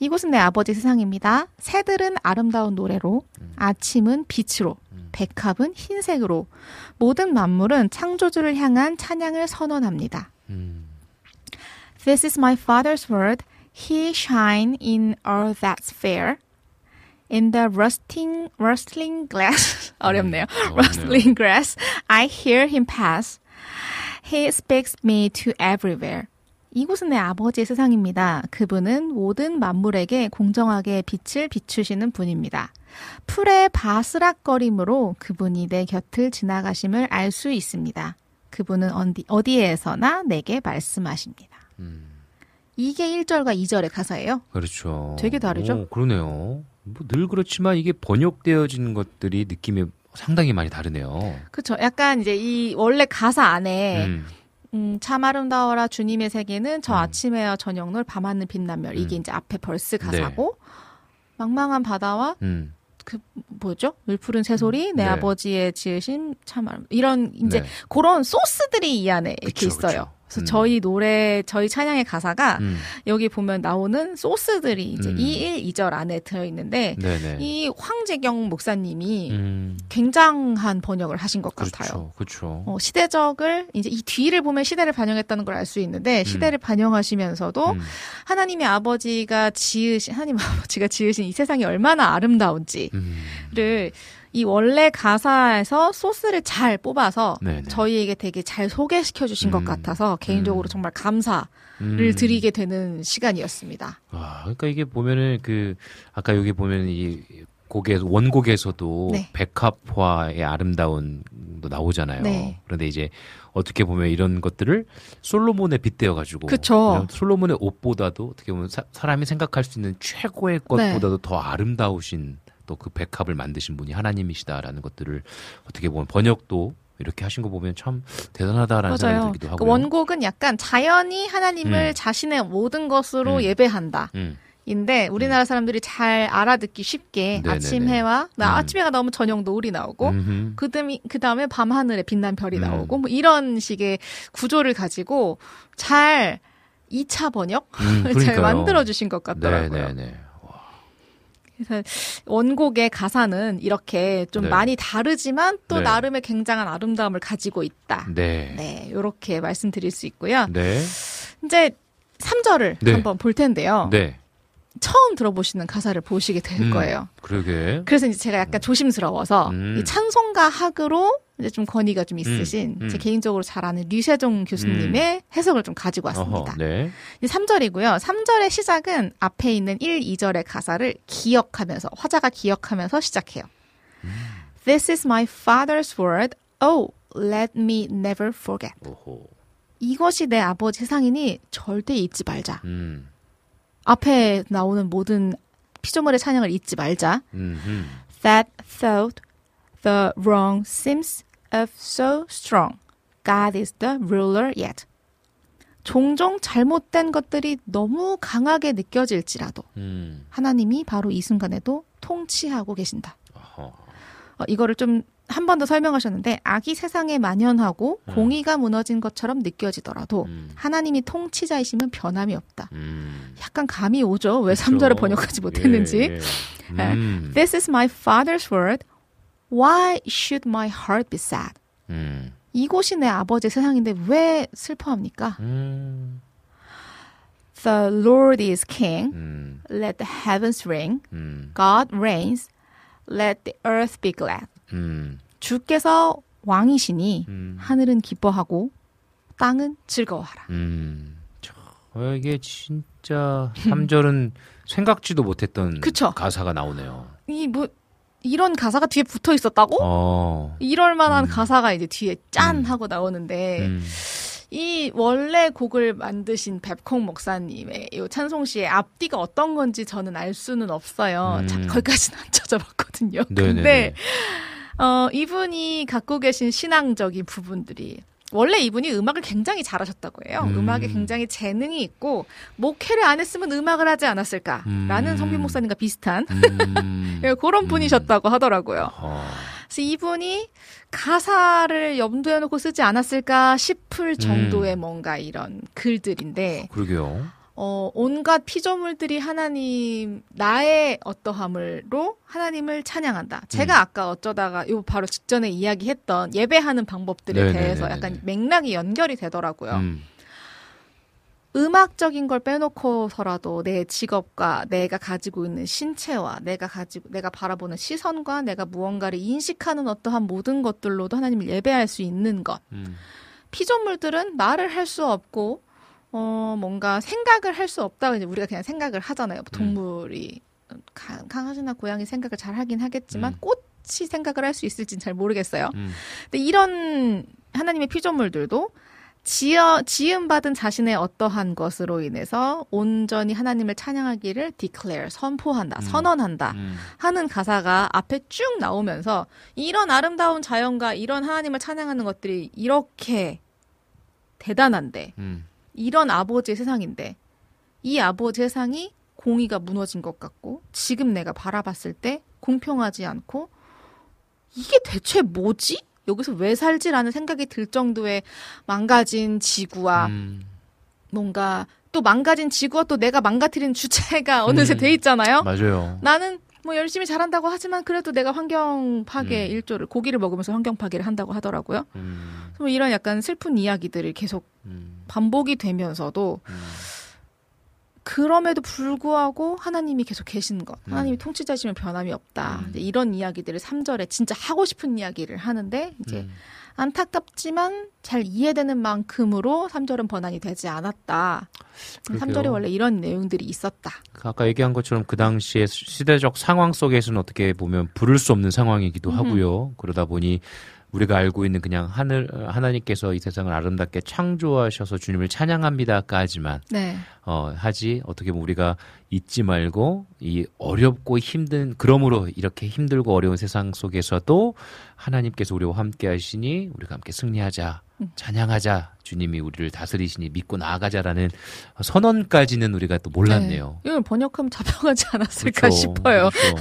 이곳은 내 아버지 세상입니다. 새들은 아름다운 노래로, 아침은 빛으로, 백합은 흰색으로, 모든 만물은 창조주를 향한 찬양을 선언합니다. This is my father's world. He shine in all that's fair. In the rusting, rustling glass, 어렵네요. rustling grass, I hear him pass. He speaks me to everywhere. 이곳은 내 아버지의 세상입니다. 그분은 모든 만물에게 공정하게 빛을 비추시는 분입니다. 풀의 바스락거림으로 그분이 내 곁을 지나가심을 알 수 있습니다. 그분은 어디, 어디에서나 내게 말씀하십니다. 이게 1절과 2절의 가사예요. 그렇죠. 되게 다르죠? 오, 그러네요. 뭐 늘 그렇지만 이게 번역되어진 것들이 느낌이 상당히 많이 다르네요. 그렇죠. 약간 이제 이 원래 가사 안에 음, 음, 참 아름다워라 주님의 세계는 저 아침에와 저녁 놀 밤하늘 빛나멸 이게 이제 앞에 벌스 가사고 망망한 바다와 음, 그 뭐죠? 물푸른 새소리 내 네. 아버지의 지으신 참 아름 이런 이제 네. 그런 소스들이 이 안에 이렇게 그쵸, 있어요. 그쵸. 그래서 음. 저희 노래 저희 찬양의 가사가 음, 여기 보면 나오는 소스들이 이제 음. 2, 1, 2절 안에 들어 있는데. 이 황재경 목사님이 음, 굉장한 번역을 하신 것 같아요. 그렇죠, 그렇죠. 어, 시대적을 이제 이 뒤를 보면 시대를 반영했다는 걸 알 수 있는데 시대를 반영하시면서도 음, 하나님의 아버지가 지으신 하나님 아버지가 지으신 이 세상이 얼마나 아름다운지를 음, 이 원래 가사에서 소스를 잘 뽑아서 네네. 저희에게 되게 잘 소개시켜 주신 것 음, 같아서 개인적으로 음. 정말 감사를 음. 드리게 되는 시간이었습니다. 아, 그러니까 이게 보면은 그 아까 여기 보면 이 곡에 원곡에서도 네. 백합화의 아름다운 도 나오잖아요. 네. 그런데 이제 어떻게 보면 이런 것들을 솔로몬에 빗대어 가지고. 솔로몬의 옷보다도 어떻게 보면 사, 람이 생각할 수 있는 최고의 네. 것보다도 더 아름다우신 또 그 백합을 만드신 분이 하나님이시다라는 것들을 어떻게 보면 번역도 이렇게 하신 거 보면 참 대단하다라는 생각이. 들기도 그 하고요. 원곡은 약간 자연이 하나님을 음. 자신의 모든 것으로 음. 예배한다. 음, 인데 우리나라 사람들이 잘 알아듣기 쉽게 네네네. 아침 해와 나 음. 아침 해가 나오면 저녁 노을이 나오고. 그다음에 그다음에 밤 하늘에 빛난 별이 음. 나오고 뭐 이런 식의 구조를 가지고 잘 2차 번역 음, 잘. 만들어 주신 것 같더라고요. 네네네. 그래서 원곡의 가사는 이렇게 좀 네. 많이 다르지만 또 네. 나름의 굉장한 아름다움을 가지고 있다. 네. 네, 이렇게 말씀드릴 수 있고요. 네. 이제 3절을 네. 한번 볼 텐데요. 네. 처음 들어보시는 가사를 보시게 될 음, 거예요. 그러게. 그래서 이제 제가 약간 조심스러워서 음. 이 찬송가 학으로 이제 좀 권위가 좀 있으신 음, 음. 제 개인적으로 잘 아는 류세종 교수님의 해석을 좀 가지고 왔습니다. 어허, 네. 이제 3절이고요. 3절의 시작은 앞에 있는 1, 2절의 가사를 기억하면서 화자가 기억하면서 시작해요. This is my father's word. Oh, let me never forget. 오호. 이것이 내 아버지 세상이니 절대 잊지 말자. 음. 앞에 나오는 모든 피조물의 찬양을 잊지 말자. 음흠. That thought the wrong seems of so strong. God is the ruler yet. 종종 잘못된 것들이 너무 강하게 느껴질지라도 음. 하나님이 바로 이 순간에도 통치하고 계신다. 어허. 어, 이거를 좀 한 번 더 설명하셨는데 악이 세상에 만연하고 공의가 무너진 것처럼 느껴지더라도 음. 하나님이 통치자이심은 변함이 없다. 음. 약간 감이 오죠. 왜 그렇죠. 3절을 번역하지 못했는지. 예, 예. 음. This is my father's word. Why should my heart be sad? 음. 이곳이 내 아버지의 세상인데 왜 슬퍼합니까? 음. The Lord is king. 음. Let the heavens ring. 음. God reigns. Let the earth be glad. 음. 주께서 왕이시니 음. 하늘은 기뻐하고 땅은 즐거워하라. 음. 참, 어, 이게 진짜 3절은 생각지도 못했던 그쵸. 가사가 나오네요. 이 뭐 이런 가사가 뒤에 붙어 있었다고? 어. 이럴 만한 음. 가사가 이제 뒤에 짠 음. 하고 나오는데 음. 이 원래 곡을 만드신 뱁콩 목사님의 이 찬송 시의 앞뒤가 어떤 건지 저는 알 수는 없어요. 음. 자, 거기까지는 안 찾아봤거든요. 네네네. 근데 어, 이분이 갖고 계신 신앙적인 부분들이 원래 이분이 음악을 굉장히 잘하셨다고 해요. 음. 음. 악에 굉장히 재능이 있고 목회를 안 했으면 음악을 하지 않았을까라는 음. 성빈 목사님과 비슷한 음. 예, 그런 분이셨다고 하더라고요. 어. 그래서 이분이 가사를 염두에 놓고 쓰지 않았을까 싶을 정도의 뭔가 이런 글들인데 그러게요. 어, 온갖 피조물들이 하나님 나의 어떠함으로 하나님을 찬양한다. 제가 음. 아까 어쩌다가 요 바로 직전에 이야기했던 예배하는 방법들에 네네네네네. 대해서 약간 맥락이 연결이 되더라고요. 음. 음악적인 걸 빼놓고서라도 내 직업과 내가 가지고 있는 신체와 내가 가지고 내가 바라보는 시선과 내가 무언가를 인식하는 어떠한 모든 것들로도 하나님을 예배할 수 있는 것. 음. 피조물들은 말을 할 수 없고 어 뭔가 생각을 할 수 없다 이제 우리가 그냥 생각을 하잖아요. 동물이 강, 강아지나 고양이 생각을 잘 하긴 하겠지만 음. 꽃이 생각을 할 수 있을지는 잘 모르겠어요. 음. 근데 이런 하나님의 피조물들도 지어 지음 받은 자신의 어떠한 것으로 인해서 온전히 하나님을 찬양하기를 declare 선포한다, 음. 선언한다 음. 하는 가사가 앞에 쭉 나오면서 이런 아름다운 자연과 이런 하나님을 찬양하는 것들이 이렇게 대단한데 음. 이런 아버지의 세상인데 이 아버지 세상이 공의가 무너진 것 같고 지금 내가 바라봤을 때 공평하지 않고 이게 대체 뭐지? 여기서 왜 살지라는 생각이 들 정도의 망가진 지구와 음. 뭔가 또 망가진 지구와 또 내가 망가뜨린 주체가 어느새 음. 돼 있잖아요. 맞아요. 나는 뭐 열심히 잘한다고 하지만 그래도 내가 환경 파괴 음. 일조를 고기를 먹으면서 환경 파괴를 한다고 하더라고요. 음. 뭐 이런 약간 슬픈 이야기들이 계속 음. 반복이 되면서도 음. 그럼에도 불구하고 하나님이 계속 계신 것. 음. 하나님이 통치자시면 변함이 없다. 음. 이제 이런 이야기들을 3절에 진짜 하고 싶은 이야기를 하는데 이제 음. 안타깝지만 잘 이해되는 만큼으로 3절은 번안이 되지 않았다. 그러게요. 3절에 원래 이런 내용들이 있었다. 그 아까 얘기한 것처럼 그 당시에 시대적 상황 속에서는 어떻게 보면 부를 수 없는 상황이기도. 하고요. 그러다 보니 우리가 알고 있는 그냥 하늘 하나님께서 이 세상을 아름답게 창조하셔서 주님을 찬양합니다까지만 네. 어, 하지 어떻게 보면 우리가 잊지 말고 이 어렵고 힘든 그러므로 이렇게 힘들고 어려운 세상 속에서도 하나님께서 우리와 함께 하시니 우리가 함께 승리하자 음. 찬양하자 주님이 우리를 다스리시니 믿고 나아가자라는 선언까지는 우리가 또 몰랐네요. 네. 이걸 번역하면 잡혀가지 않았을까 그렇죠. 싶어요. 그렇죠.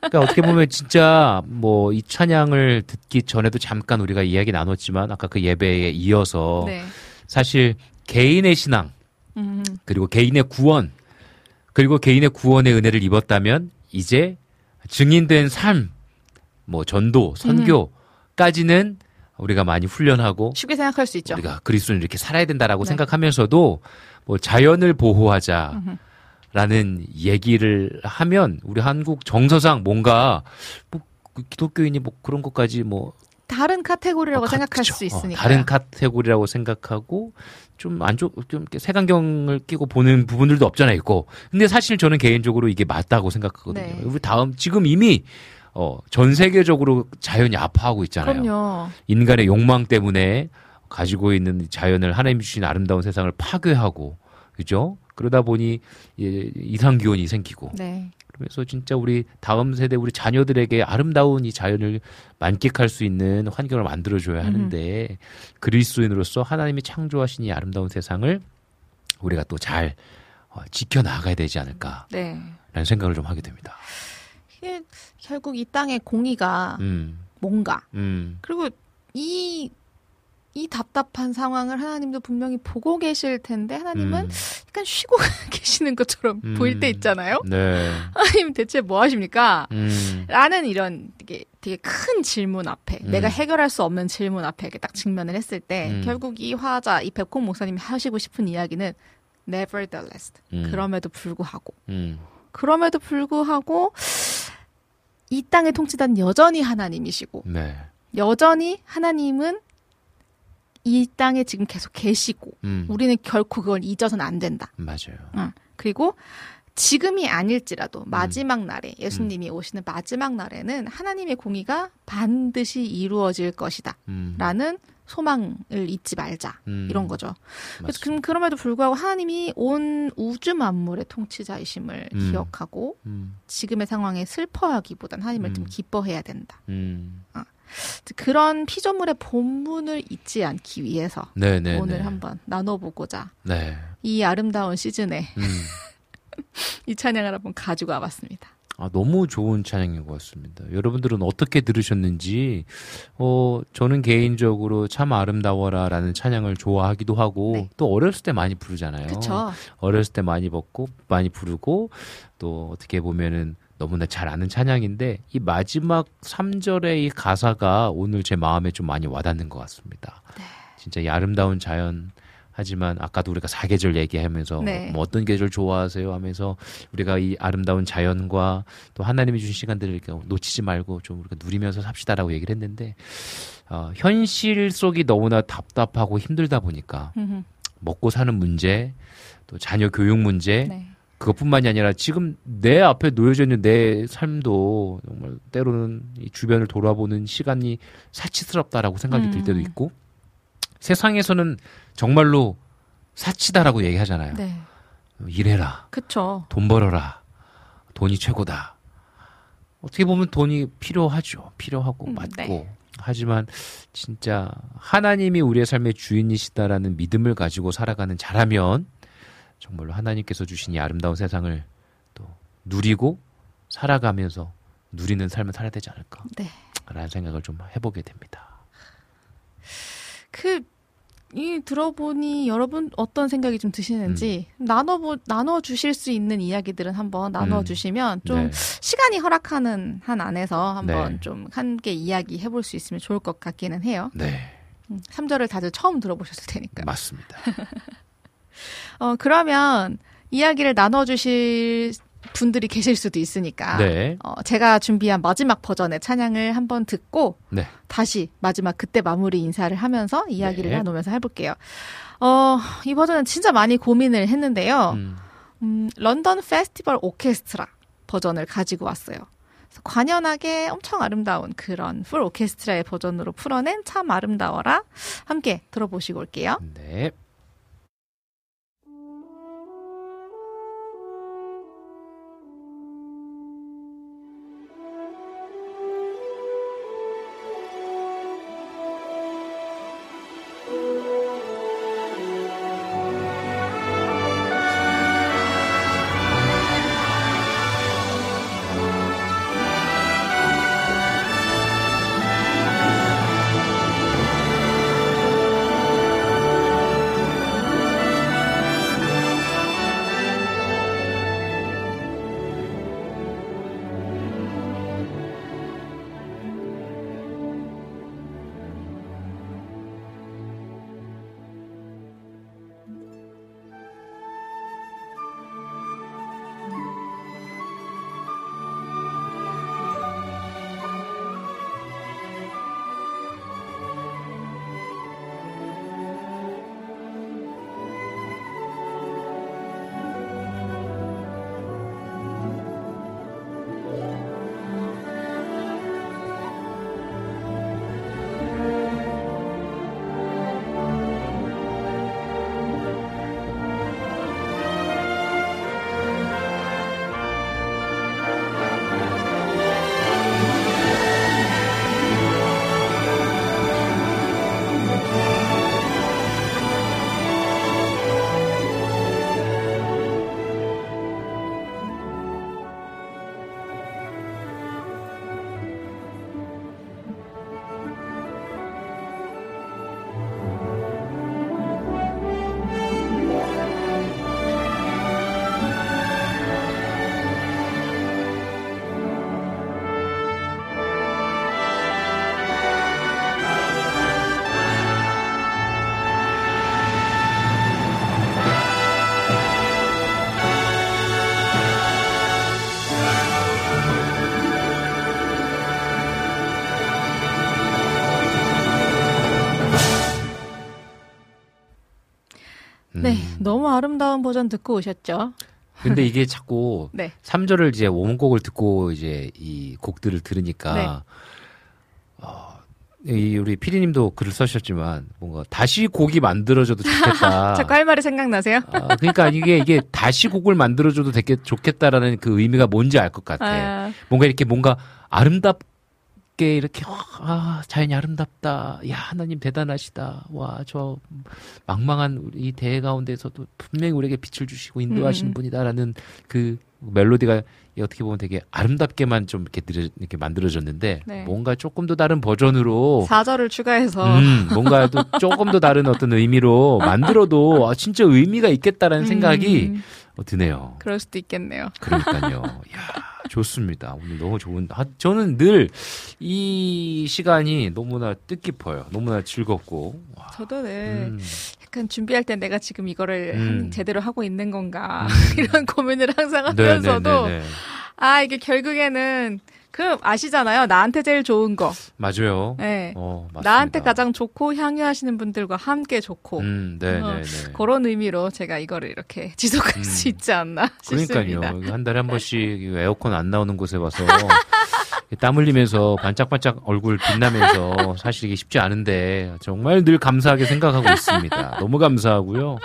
그러니까 어떻게 보면 진짜 뭐 이 찬양을 듣기 전에도 잠깐 우리가 이야기 나눴지만 아까 그 예배에 이어서 네. 사실 개인의 신앙 음, 그리고 개인의 구원 그리고 개인의 구원의 은혜를 입었다면 이제 증인된 삶, 뭐 전도, 선교까지는 우리가 많이 훈련하고 쉽게 생각할 수 있죠. 우리가 그리스도는 이렇게 살아야 된다라고 네. 생각하면서도 뭐 자연을 보호하자. 라는 얘기를 하면 우리 한국 정서상 뭔가 뭐 기독교인이 뭐 그런 것까지 뭐 다른 카테고리라고 어, 가- 생각할 그쵸. 수 어, 있으니까. 다른 카테고리라고 생각하고 좀 안 좋, 좀 색안경을 끼고 보는 부분들도 없잖아 있고. 근데 사실 저는 개인적으로 이게 맞다고 생각하거든요. 네. 우리 다음 지금 이미 어, 전 세계적으로 자연이 아파하고 있잖아요. 그럼요. 인간의 욕망 때문에 가지고 있는 자연을 하나님 주신 아름다운 세상을 파괴하고 그죠? 그러다 보니 예, 이상 기온이 생기고 네. 그래서 진짜 우리 다음 세대 우리 자녀들에게 아름다운 이 자연을 만끽할 수 있는 환경을 만들어 줘야 하는데 그리스도인으로서 하나님이 창조하신 이 아름다운 세상을 우리가 또잘 어, 지켜 나가야 되지 않을까라는 네. 생각을 좀 하게 됩니다. 이게 결국 이 땅의 공의가 음, 뭔가 음, 그리고 이, 이 답답한 상황을 하나님도 분명히 보고 계실 텐데 하나님은 음, 약간 쉬고 계시는 것처럼 음. 보일 때 있잖아요. 네, 하나님 대체 뭐 하십니까? 음, 라는 이런 되게, 되게 큰 질문 앞에 음. 내가 해결할 수 없는 질문 앞에 이렇게 딱 직면을 했을 때 음. 결국 이 화자 이 백콩 목사님이 하시고 싶은 이야기는 nevertheless 음. 그럼에도 불구하고 음, 그럼에도 불구하고 이 땅의 통치단 여전히 하나님이시고 네, 여전히 하나님은 이 땅에 지금 계속 계시고 음, 우리는 결코 그걸 잊어서는 안 된다. 맞아요. 어. 그리고 지금이 아닐지라도 음. 마지막 날에 예수님이 오시는 마지막 날에는 하나님의 공의가 반드시 이루어질 것이다. 음, 라는 소망을 잊지 말자. 음, 이런 거죠. 그래서. 그, 그럼에도 불구하고 하나님이 온 우주 만물의 통치자이심을 음. 기억하고 음, 지금의 상황에 슬퍼하기보단 하나님을 좀 음. 기뻐해야 된다. 음, 그런 피조물의 본문을 잊지 않기 위해서 네네. 오늘 한번 나눠보고자 네. 이 아름다운 시즌에 음. 이 찬양을 한번 가지고 와봤습니다. 아, 너무 좋은 찬양인 것 같습니다. 여러분들은 어떻게 들으셨는지, 어, 저는 개인적으로 참 아름다워라 라는 찬양을 좋아하기도 하고, 네. 또 어렸을 때 많이 부르잖아요. 그쵸? 어렸을 때 많이 먹고, 많이 부르고, 또 어떻게 보면은 너무나 잘 아는 찬양인데, 이 마지막 3절의 이 가사가 오늘 제 마음에 좀 많이 와닿는 것 같습니다. 네. 진짜 이 아름다운 자연, 하지만 아까도 우리가 사계절 얘기하면서 네. 뭐 어떤 계절 좋아하세요 하면서 우리가 이 아름다운 자연과 또 하나님이 주신 시간들을 이렇게 놓치지 말고 좀 우리가 누리면서 삽시다라고 얘기를 했는데 어, 현실 속이 너무나 답답하고 힘들다 보니까. 먹고 사는 문제 또 자녀 교육 문제 네. 그것뿐만이 아니라 지금 내 앞에 놓여져 있는 내 삶도 정말 때로는 이 주변을 돌아보는 시간이 사치스럽다라고 생각이 들 때도 음. 있고 세상에서는 정말로 사치다라고 얘기하잖아요. 네. 일해라. 그쵸. 돈 벌어라. 돈이 최고다. 어떻게 보면 돈이 필요하죠. 필요하고 음, 맞고. 네. 하지만 진짜 하나님이 우리의 삶의 주인이시다라는 믿음을 가지고 살아가는 자라면 정말로 하나님께서 주신 이 아름다운 세상을 또 누리고 살아가면서 누리는 삶을 살아야 되지 않을까. 네. 라는 생각을 좀 해보게 됩니다. 그, 이 들어보니 여러분 어떤 생각이 좀 드시는지 음. 나눠보, 나눠 주실 수 있는 이야기들은 한번 나눠 주시면 좀 네. 시간이 허락하는 한 안에서 한번 네. 좀 함께 이야기 해 볼 수 있으면 좋을 것 같기는 해요. 네. 음, 3절을 다들 처음 들어보셨을 테니까. 맞습니다. 어, 그러면 이야기를 나눠 주실 분들이 계실 수도 있으니까. 네. 어, 제가 준비한 마지막 버전의 찬양을 한번 듣고 네. 다시 마지막 그때 마무리 인사를 하면서 이야기를 네. 나누면서 해볼게요. 어, 이 버전은 진짜 많이 고민을 했는데요. 음, 음, 런던 페스티벌 오케스트라 버전을 가지고 왔어요. 관연하게 엄청 아름다운 그런 풀 오케스트라의 버전으로 풀어낸 참 아름다워라 함께 들어보시고 올게요. 네. 네, 아름다운 버전 듣고 오셨죠? 근데 이게 자꾸 네. 3절을 이제 원곡을 듣고 이제 이 곡들을 들으니까 네. 어, 이 우리 피디님도 글을 써주셨지만 뭔가 다시 곡이 만들어져도 좋겠다. 자꾸 할 말이 생각나세요? 아, 그러니까 이게 이게 다시 곡을 만들어줘도 되게 좋겠다라는 그 의미가 뭔지 알 것 같아. 아, 뭔가 이렇게 뭔가 아름답 아름답게 이렇게 아 자연이 아름답다. 야 하나님 대단하시다. 와 저 망망한 우리 대해 가운데서도 분명히 우리에게 빛을 주시고 인도하시는 음. 분이다라는 그 멜로디가 어떻게 보면 되게 아름답게만 좀 이렇게, 들여, 이렇게 만들어졌는데 네. 뭔가 조금 더 다른 버전으로 4절을 추가해서 음, 뭔가 또 조금 더 다른 어떤 의미로 만들어도 아, 진짜 의미가 있겠다라는 생각이 음, 어, 드네요. 그럴 수도 있겠네요. 그러니까요. 야, 좋습니다. 오늘 너무 좋은. 아, 저는 늘 이 시간이 너무나 뜻깊어요. 너무나 즐겁고. 와, 저도 늘 음, 약간 준비할 때 내가 지금 이거를 음. 한- 제대로 하고 있는 건가 이런 고민을 항상 네, 하면서도 네, 네, 네. 아 이게 결국에는 그 아시잖아요. 나한테 제일 좋은 거. 맞아요. 네. 어. 나한테 가장 좋고 향유하시는 분들과 함께 좋고 음, 네, 어, 네, 네. 그런 의미로 제가 이거를 이렇게 지속할 음. 수 있지 않나 싶습니다. 그러니까요. 한 달에 한 번씩 에어컨 안 나오는 곳에 와서 땀 흘리면서 반짝반짝 얼굴 빛나면서 사실 이게 쉽지 않은데 정말 늘 감사하게 생각하고 있습니다. 너무 감사하고요.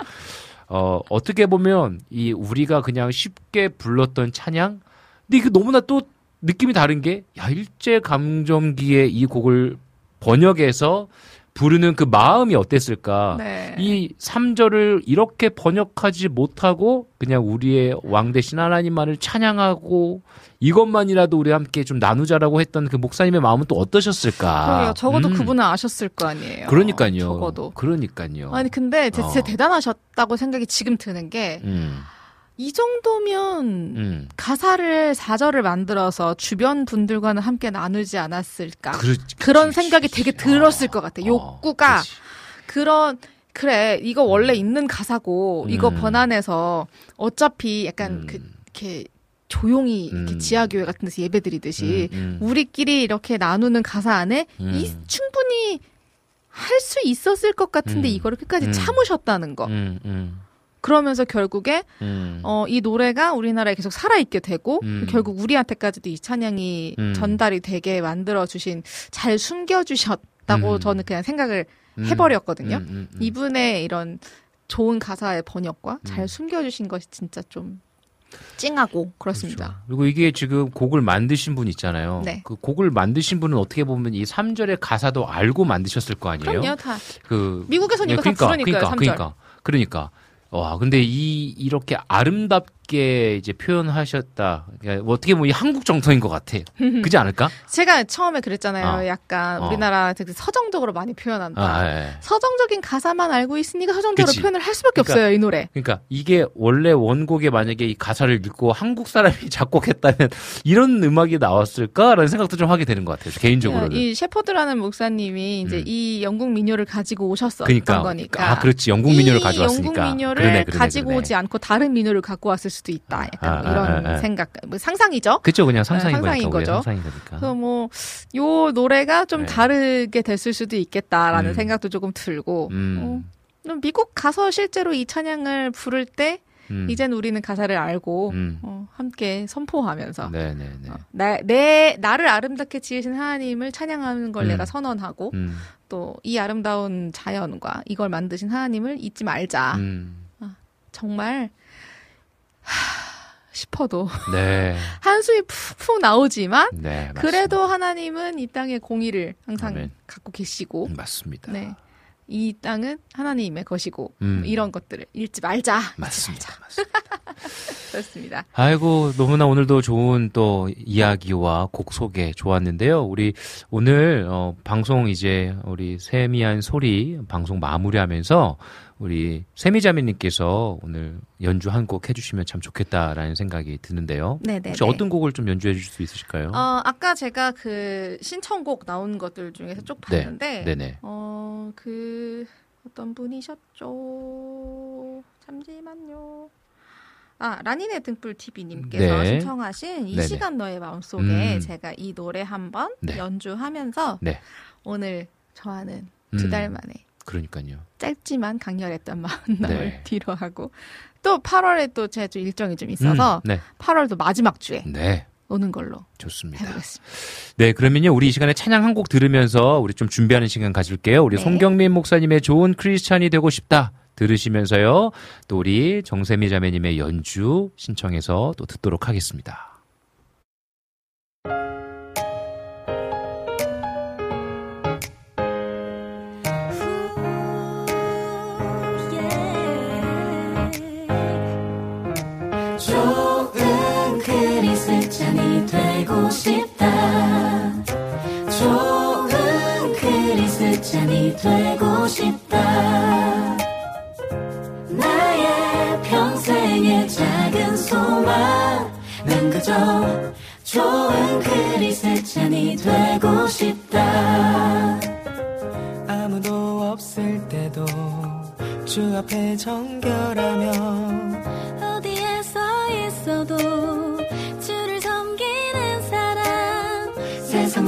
어, 어떻게 보면 이 우리가 그냥 쉽게 불렀던 찬양 근데 이게 너무나 또 느낌이 다른 게 야, 일제 감정기에 이 곡을 번역해서 부르는 그 마음이 어땠을까? 네. 이 3절을 이렇게 번역하지 못하고 그냥 우리의 왕 대신 하나님만을 찬양하고 이것만이라도 우리 함께 좀 나누자라고 했던 그 목사님의 마음은 또 어떠셨을까? 그러게요. 적어도 음. 그분은 아셨을 거 아니에요. 그러니까요. 적어도. 그러니까요. 아니 근데 진짜 어. 대단하셨다고 생각이 지금 드는 게 이 음, 정도면 음. 가사를 4절을 만들어서 주변 분들과는 함께 나누지 않았을까. 그렇, 그치, 생각이. 되게 들었을 것 같아. 어, 욕구가. 그런 그래 이거 원래 있는 가사고 이거 음. 번안해서 어차피 약간 음. 그 이렇게 조용히 이렇게 음. 지하교회 같은 데서 예배드리듯이 음, 음. 우리끼리 이렇게 나누는 가사 안에 음. 이 충분히 할 수 있었을 것 같은데 음. 이거를 끝까지 음. 참으셨다는 거. 그러면서 결국에 음. 어, 이 노래가 우리나라에 계속 살아있게 되고 음. 결국 우리한테까지도 이 찬양이 음. 전달이 되게 만들어 주신 잘 숨겨 주셨다고 음. 저는 그냥 생각을 음. 해버렸거든요. 음. 이분의 이런 좋은 가사의 번역과 잘 음. 숨겨 주신 것이 진짜 좀 찡하고 그렇습니다. 그렇죠. 그리고 이게 지금 곡을 만드신 분 있잖아요. 네. 그 곡을 만드신 분은 어떻게 보면 이 3절의 가사도 알고 만드셨을 거 아니에요? 그럼요, 다 그 미국에서는 이거 다 그러니까, 부르니까요, 그러니까, 삼 절. 그러니까, 그러니까. 와, 근데 이 이렇게 아름답 게 이제 표현하셨다. 그러니까 뭐 어떻게 보면 이 한국 정서인 것 같아. 그지 않을까? 제가 처음에 그랬잖아요. 어. 약간 어. 우리나라 되게 서정적으로 많이 표현한다. 아, 예, 예. 서정적인 가사만 알고 있으니까 서정적으로 그치. 표현을 할 수밖에 그러니까 없어요, 이 노래. 그러니까 이게 원래 원곡에 만약에 이 가사를 읽고 한국 사람이 작곡했다면 이런 음악이 나왔을까라는 생각도 좀 하게 되는 것 같아요. 개인적으로는. 이 셰퍼드라는 목사님이 이제 음. 이 영국 민요를 가지고 오셨었던 그러니까. 거니까. 아, 그렇지. 영국 민요를 이 가져왔으니까. 영국 민요를 그러네, 그러네, 가지고 그러네. 오지 않고 다른 민요를 갖고 왔을 수도 있다. 약간 아, 뭐 이런 아, 아, 아. 생각, 뭐 상상이죠. 그쵸, 그냥 상상인 네, 상상인 거죠. 상상인 거니까. 그래서 뭐, 요 노래가 좀 네. 다르게 됐을 수도 있겠다라는 음. 생각도 조금 들고, 음. 어, 미국 가서 실제로 이 찬양을 부를 때, 음. 이젠 우리는 가사를 알고, 음. 어, 함께 선포하면서, 네네네. 어, 나, 내, 나를 아름답게 지으신 하나님을 찬양하는 걸 음. 내가 선언하고, 음. 또이 아름다운 자연과 이걸 만드신 하나님을 잊지 말자. 음. 정말, 하, 싶어도, 네. 한숨이 푹푹 나오지만, 네. 그래도 하나님은 이 땅의 공의를 항상 아멘. 갖고 계시고, 음, 맞습니다. 네. 이 땅은 하나님의 것이고, 음. 이런 것들을 잃지 말자. 맞습니다. 말자. 그렇습니다. 아이고, 너무나 오늘도 좋은 또 이야기와 곡 소개 좋았는데요. 우리 오늘, 어, 방송 이제 우리 세미한 소리 방송 마무리하면서 우리 세미자매님께서 오늘 연주 한 곡 해주시면 참 좋겠다라는 생각이 드는데요. 네네. 혹시 어떤 곡을 좀 연주해 주실 수 있으실까요? 어, 아까 제가 그 신청곡 나온 것들 중에서 쭉 네. 봤는데, 네네. 어, 그, 어떤 분이셨죠? 잠시만요. 아, 라니네 등불 TV님께서 네. 신청하신 이 네네. 시간 너의 마음속에 음. 제가 이 노래 한번 네. 연주하면서 네. 오늘 저와는 두달 음. 만에 그러니까요. 짧지만 강렬했던 만남을 네. 뒤로 하고 또 8월에 또제좀 일정이 좀 있어서 음, 네. 8월도 마지막 주에 네. 오는 걸로 좋습니다. 해보겠습니다. 네, 그러면요, 우리 이 시간에 찬양 한 곡 들으면서 우리 좀 준비하는 시간 가질게요. 우리 네. 송경민 목사님의 좋은 크리스찬이 되고 싶다. 들으시면서요, 또 우리 정세미 자매님의 연주 신청해서 또 듣도록 하겠습니다. 좋은 크리스찬이 되고 싶다. 나의 평생의 작은 소망. 난 그저 좋은 크리스찬이 되고 싶다. 아무도 없을 때도 주 앞에 정결하며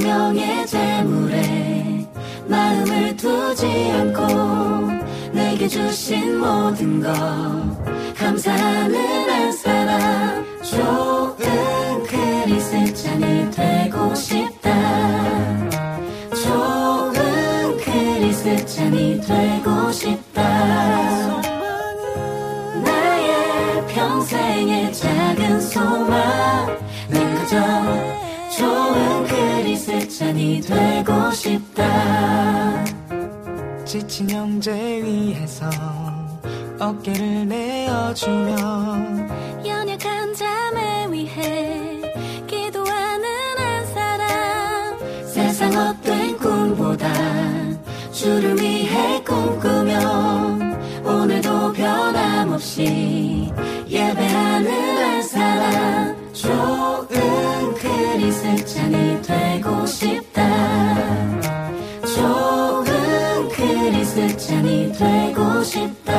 명예 재물에 마음을 두지 않고 내게 주신 모든 것 감사하는 한 사람 좋은 크리스찬이 되고 싶다. 좋은 크리스찬이 되고 싶다. 나의 평생의 작은 소망 난 그저 좋은 크리스찬이 되고 싶다. 지친 형제 위해서 어깨를 내어주며 연약한 자매 위해 기도하는 한 사람. 세상 헛된 꿈보다 주를 위해 꿈꾸며 오늘도 변함없이 예배하는 한 사람 크리스찬이 되고 싶다. 좋은 크리스찬이 되고 싶다.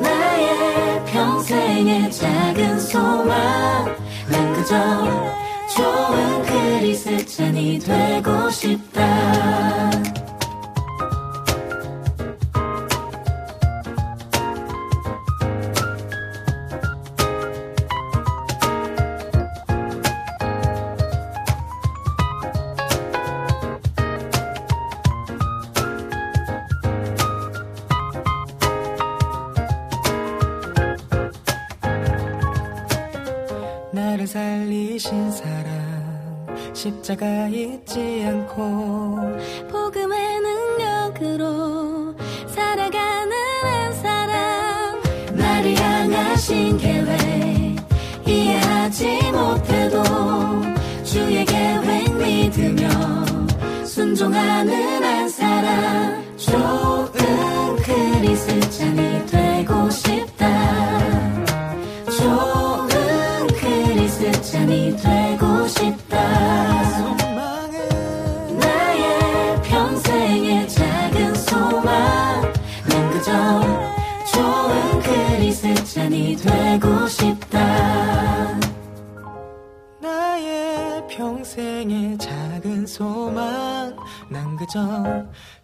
나의 평생의 작은 소망. 난 그저 좋은 크리스찬이 되고 싶다 십자가 잊지 않고 복음의 능력으로 살아가는 한 사람 나를 향하신 계획 이해하지 못해도 주의 계획 믿으며 순종하는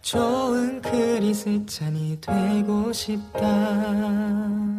좋은 크리스찬이 되고 싶다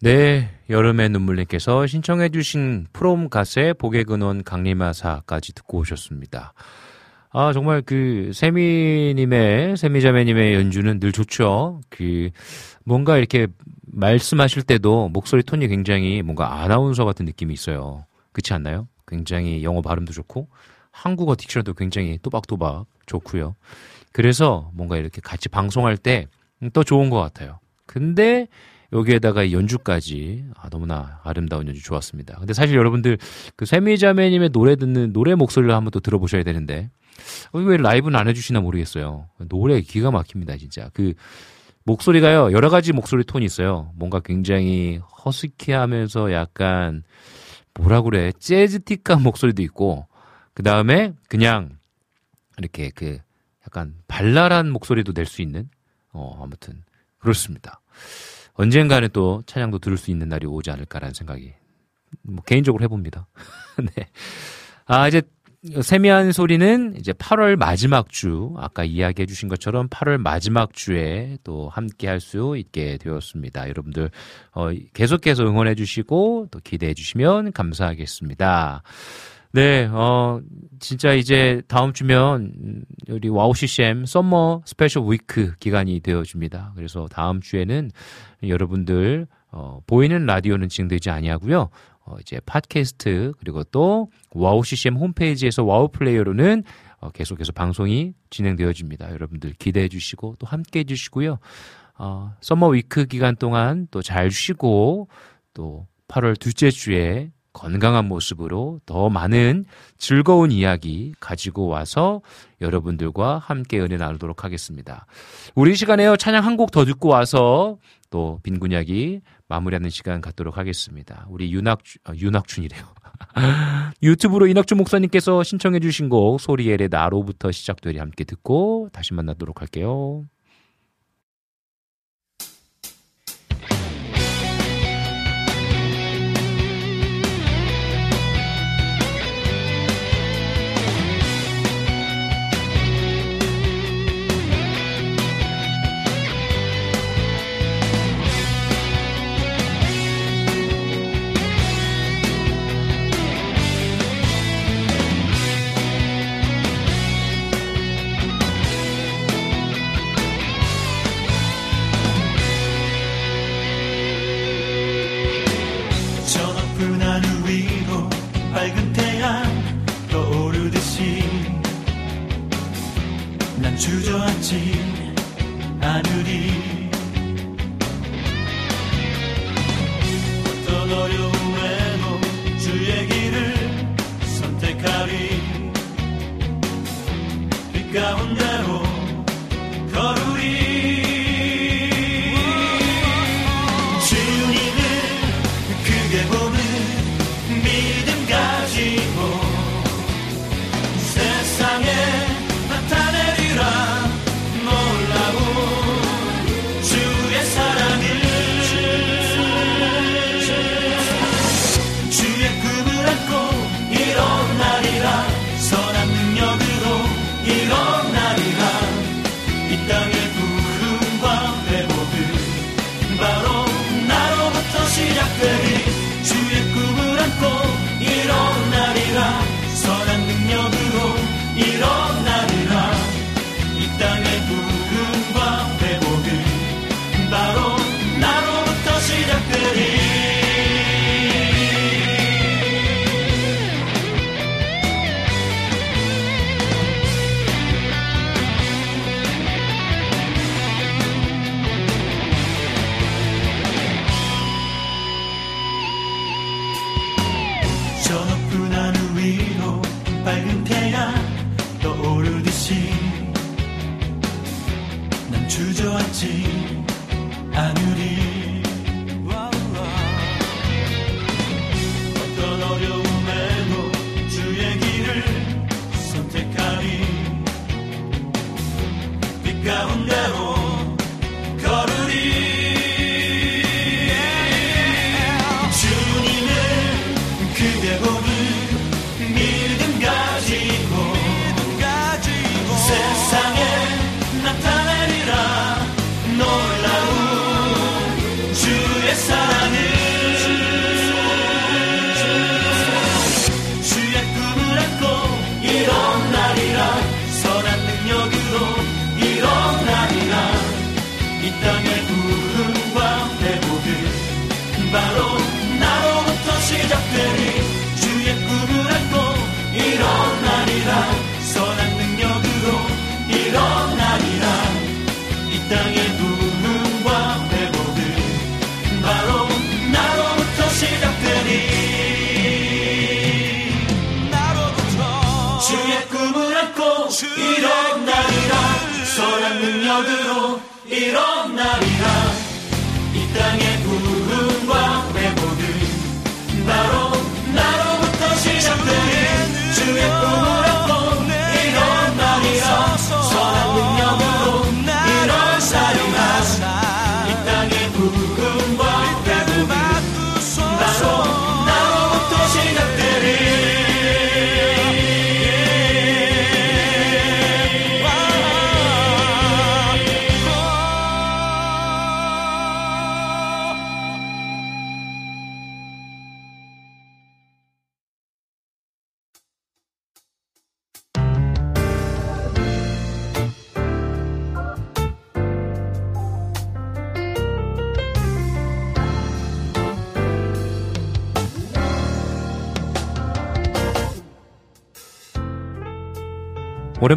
네, 여름의 눈물님께서 신청해주신 프롬 가세 복의 근원 강림하사까지 듣고 오셨습니다. 아, 정말 그, 세미님의, 세미자매님의 연주는 늘 좋죠. 그, 뭔가 이렇게 말씀하실 때도 목소리 톤이 굉장히 뭔가 아나운서 같은 느낌이 있어요. 그렇지 않나요? 굉장히 영어 발음도 좋고, 한국어 딕션도 굉장히 또박또박 좋고요. 그래서 뭔가 이렇게 같이 방송할 때 또 좋은 것 같아요. 근데 여기에다가 이 연주까지 아, 너무나 아름다운 연주 좋았습니다. 근데 사실 여러분들 그 세미자매님의 노래 듣는 노래 목소리를 한번 또 들어보셔야 되는데 어, 왜 라이브는 안 해주시나 모르겠어요. 노래 기가 막힙니다 진짜. 그 목소리가요 여러 가지 목소리 톤이 있어요. 뭔가 굉장히 허스키하면서 약간 뭐라 그래 재즈틱한 목소리도 있고 그 다음에 그냥 이렇게 그 약간 발랄한 목소리도 낼 수 있는 어 아무튼 그렇습니다. 언젠가는 또 찬양도 들을 수 있는 날이 오지 않을까라는 생각이 뭐 개인적으로 해봅니다. 네. 아 이제 세미한 소리는 이제 8월 마지막 주 아까 이야기해 주신 것처럼 8월 마지막 주에 또 함께 할 수 있게 되었습니다. 여러분들 어, 계속해서 응원해 주시고 또 기대해 주시면 감사하겠습니다. 네, 어, 진짜 이제 다음 주면 음, 우리 와우 CCM summer special week 기간이 되어집니다. 그래서 다음 주에는 여러분들 어, 보이는 라디오는 진행되지 아니하고요. 어, 이제 팟캐스트 그리고 또 와우 CCM 홈페이지에서 와우 플레이어로는 어, 계속해서 방송이 진행되어집니다. 여러분들 기대해 주시고 또 함께 해 주시고요. 어, summer week 기간 동안 또 잘 쉬고 또 8월 둘째 주에 건강한 모습으로 더 많은 즐거운 이야기 가지고 와서 여러분들과 함께 은혜 나누도록 하겠습니다. 우리 시간에요. 찬양 한 곡 더 듣고 와서 또 빈군 이야기 마무리하는 시간 갖도록 하겠습니다. 우리 윤학, 어, 윤학춘이래요. 유튜브로 이낙준 목사님께서 신청해 주신 곡 소리엘의 나로부터 시작되리 함께 듣고 다시 만나도록 할게요.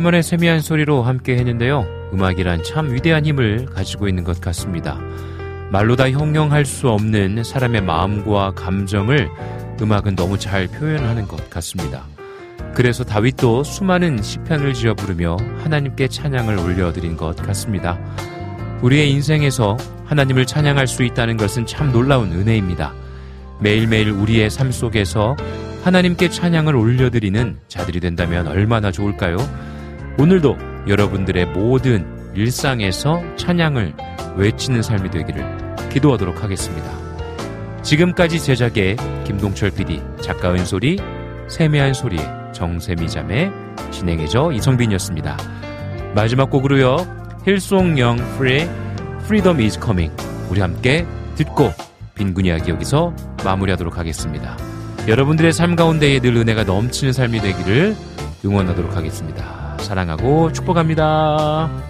오랜만에 세미한 소리로 함께 했는데요. 음악이란 참 위대한 힘을 가지고 있는 것 같습니다. 말로 다 형용할 수 없는 사람의 마음과 감정을 음악은 너무 잘 표현하는 것 같습니다. 그래서 다윗도 수많은 시편을 지어 부르며 하나님께 찬양을 올려드린 것 같습니다. 우리의 인생에서 하나님을 찬양할 수 있다는 것은 참 놀라운 은혜입니다. 매일매일 우리의 삶 속에서 하나님께 찬양을 올려드리는 자들이 된다면 얼마나 좋을까요? 오늘도 여러분들의 모든 일상에서 찬양을 외치는 삶이 되기를 기도하도록 하겠습니다. 지금까지 제작의 김동철 PD, 작가 은솔이, 세미한 소리, 정세미 자매, 진행해줘 이성빈이었습니다. 마지막 곡으로요. 힐송 영 프리의 Freedom is Coming 우리 함께 듣고 빈군 이야기 여기서 마무리하도록 하겠습니다. 여러분들의 삶 가운데에 늘 은혜가 넘치는 삶이 되기를 응원하도록 하겠습니다. 사랑하고 축복합니다.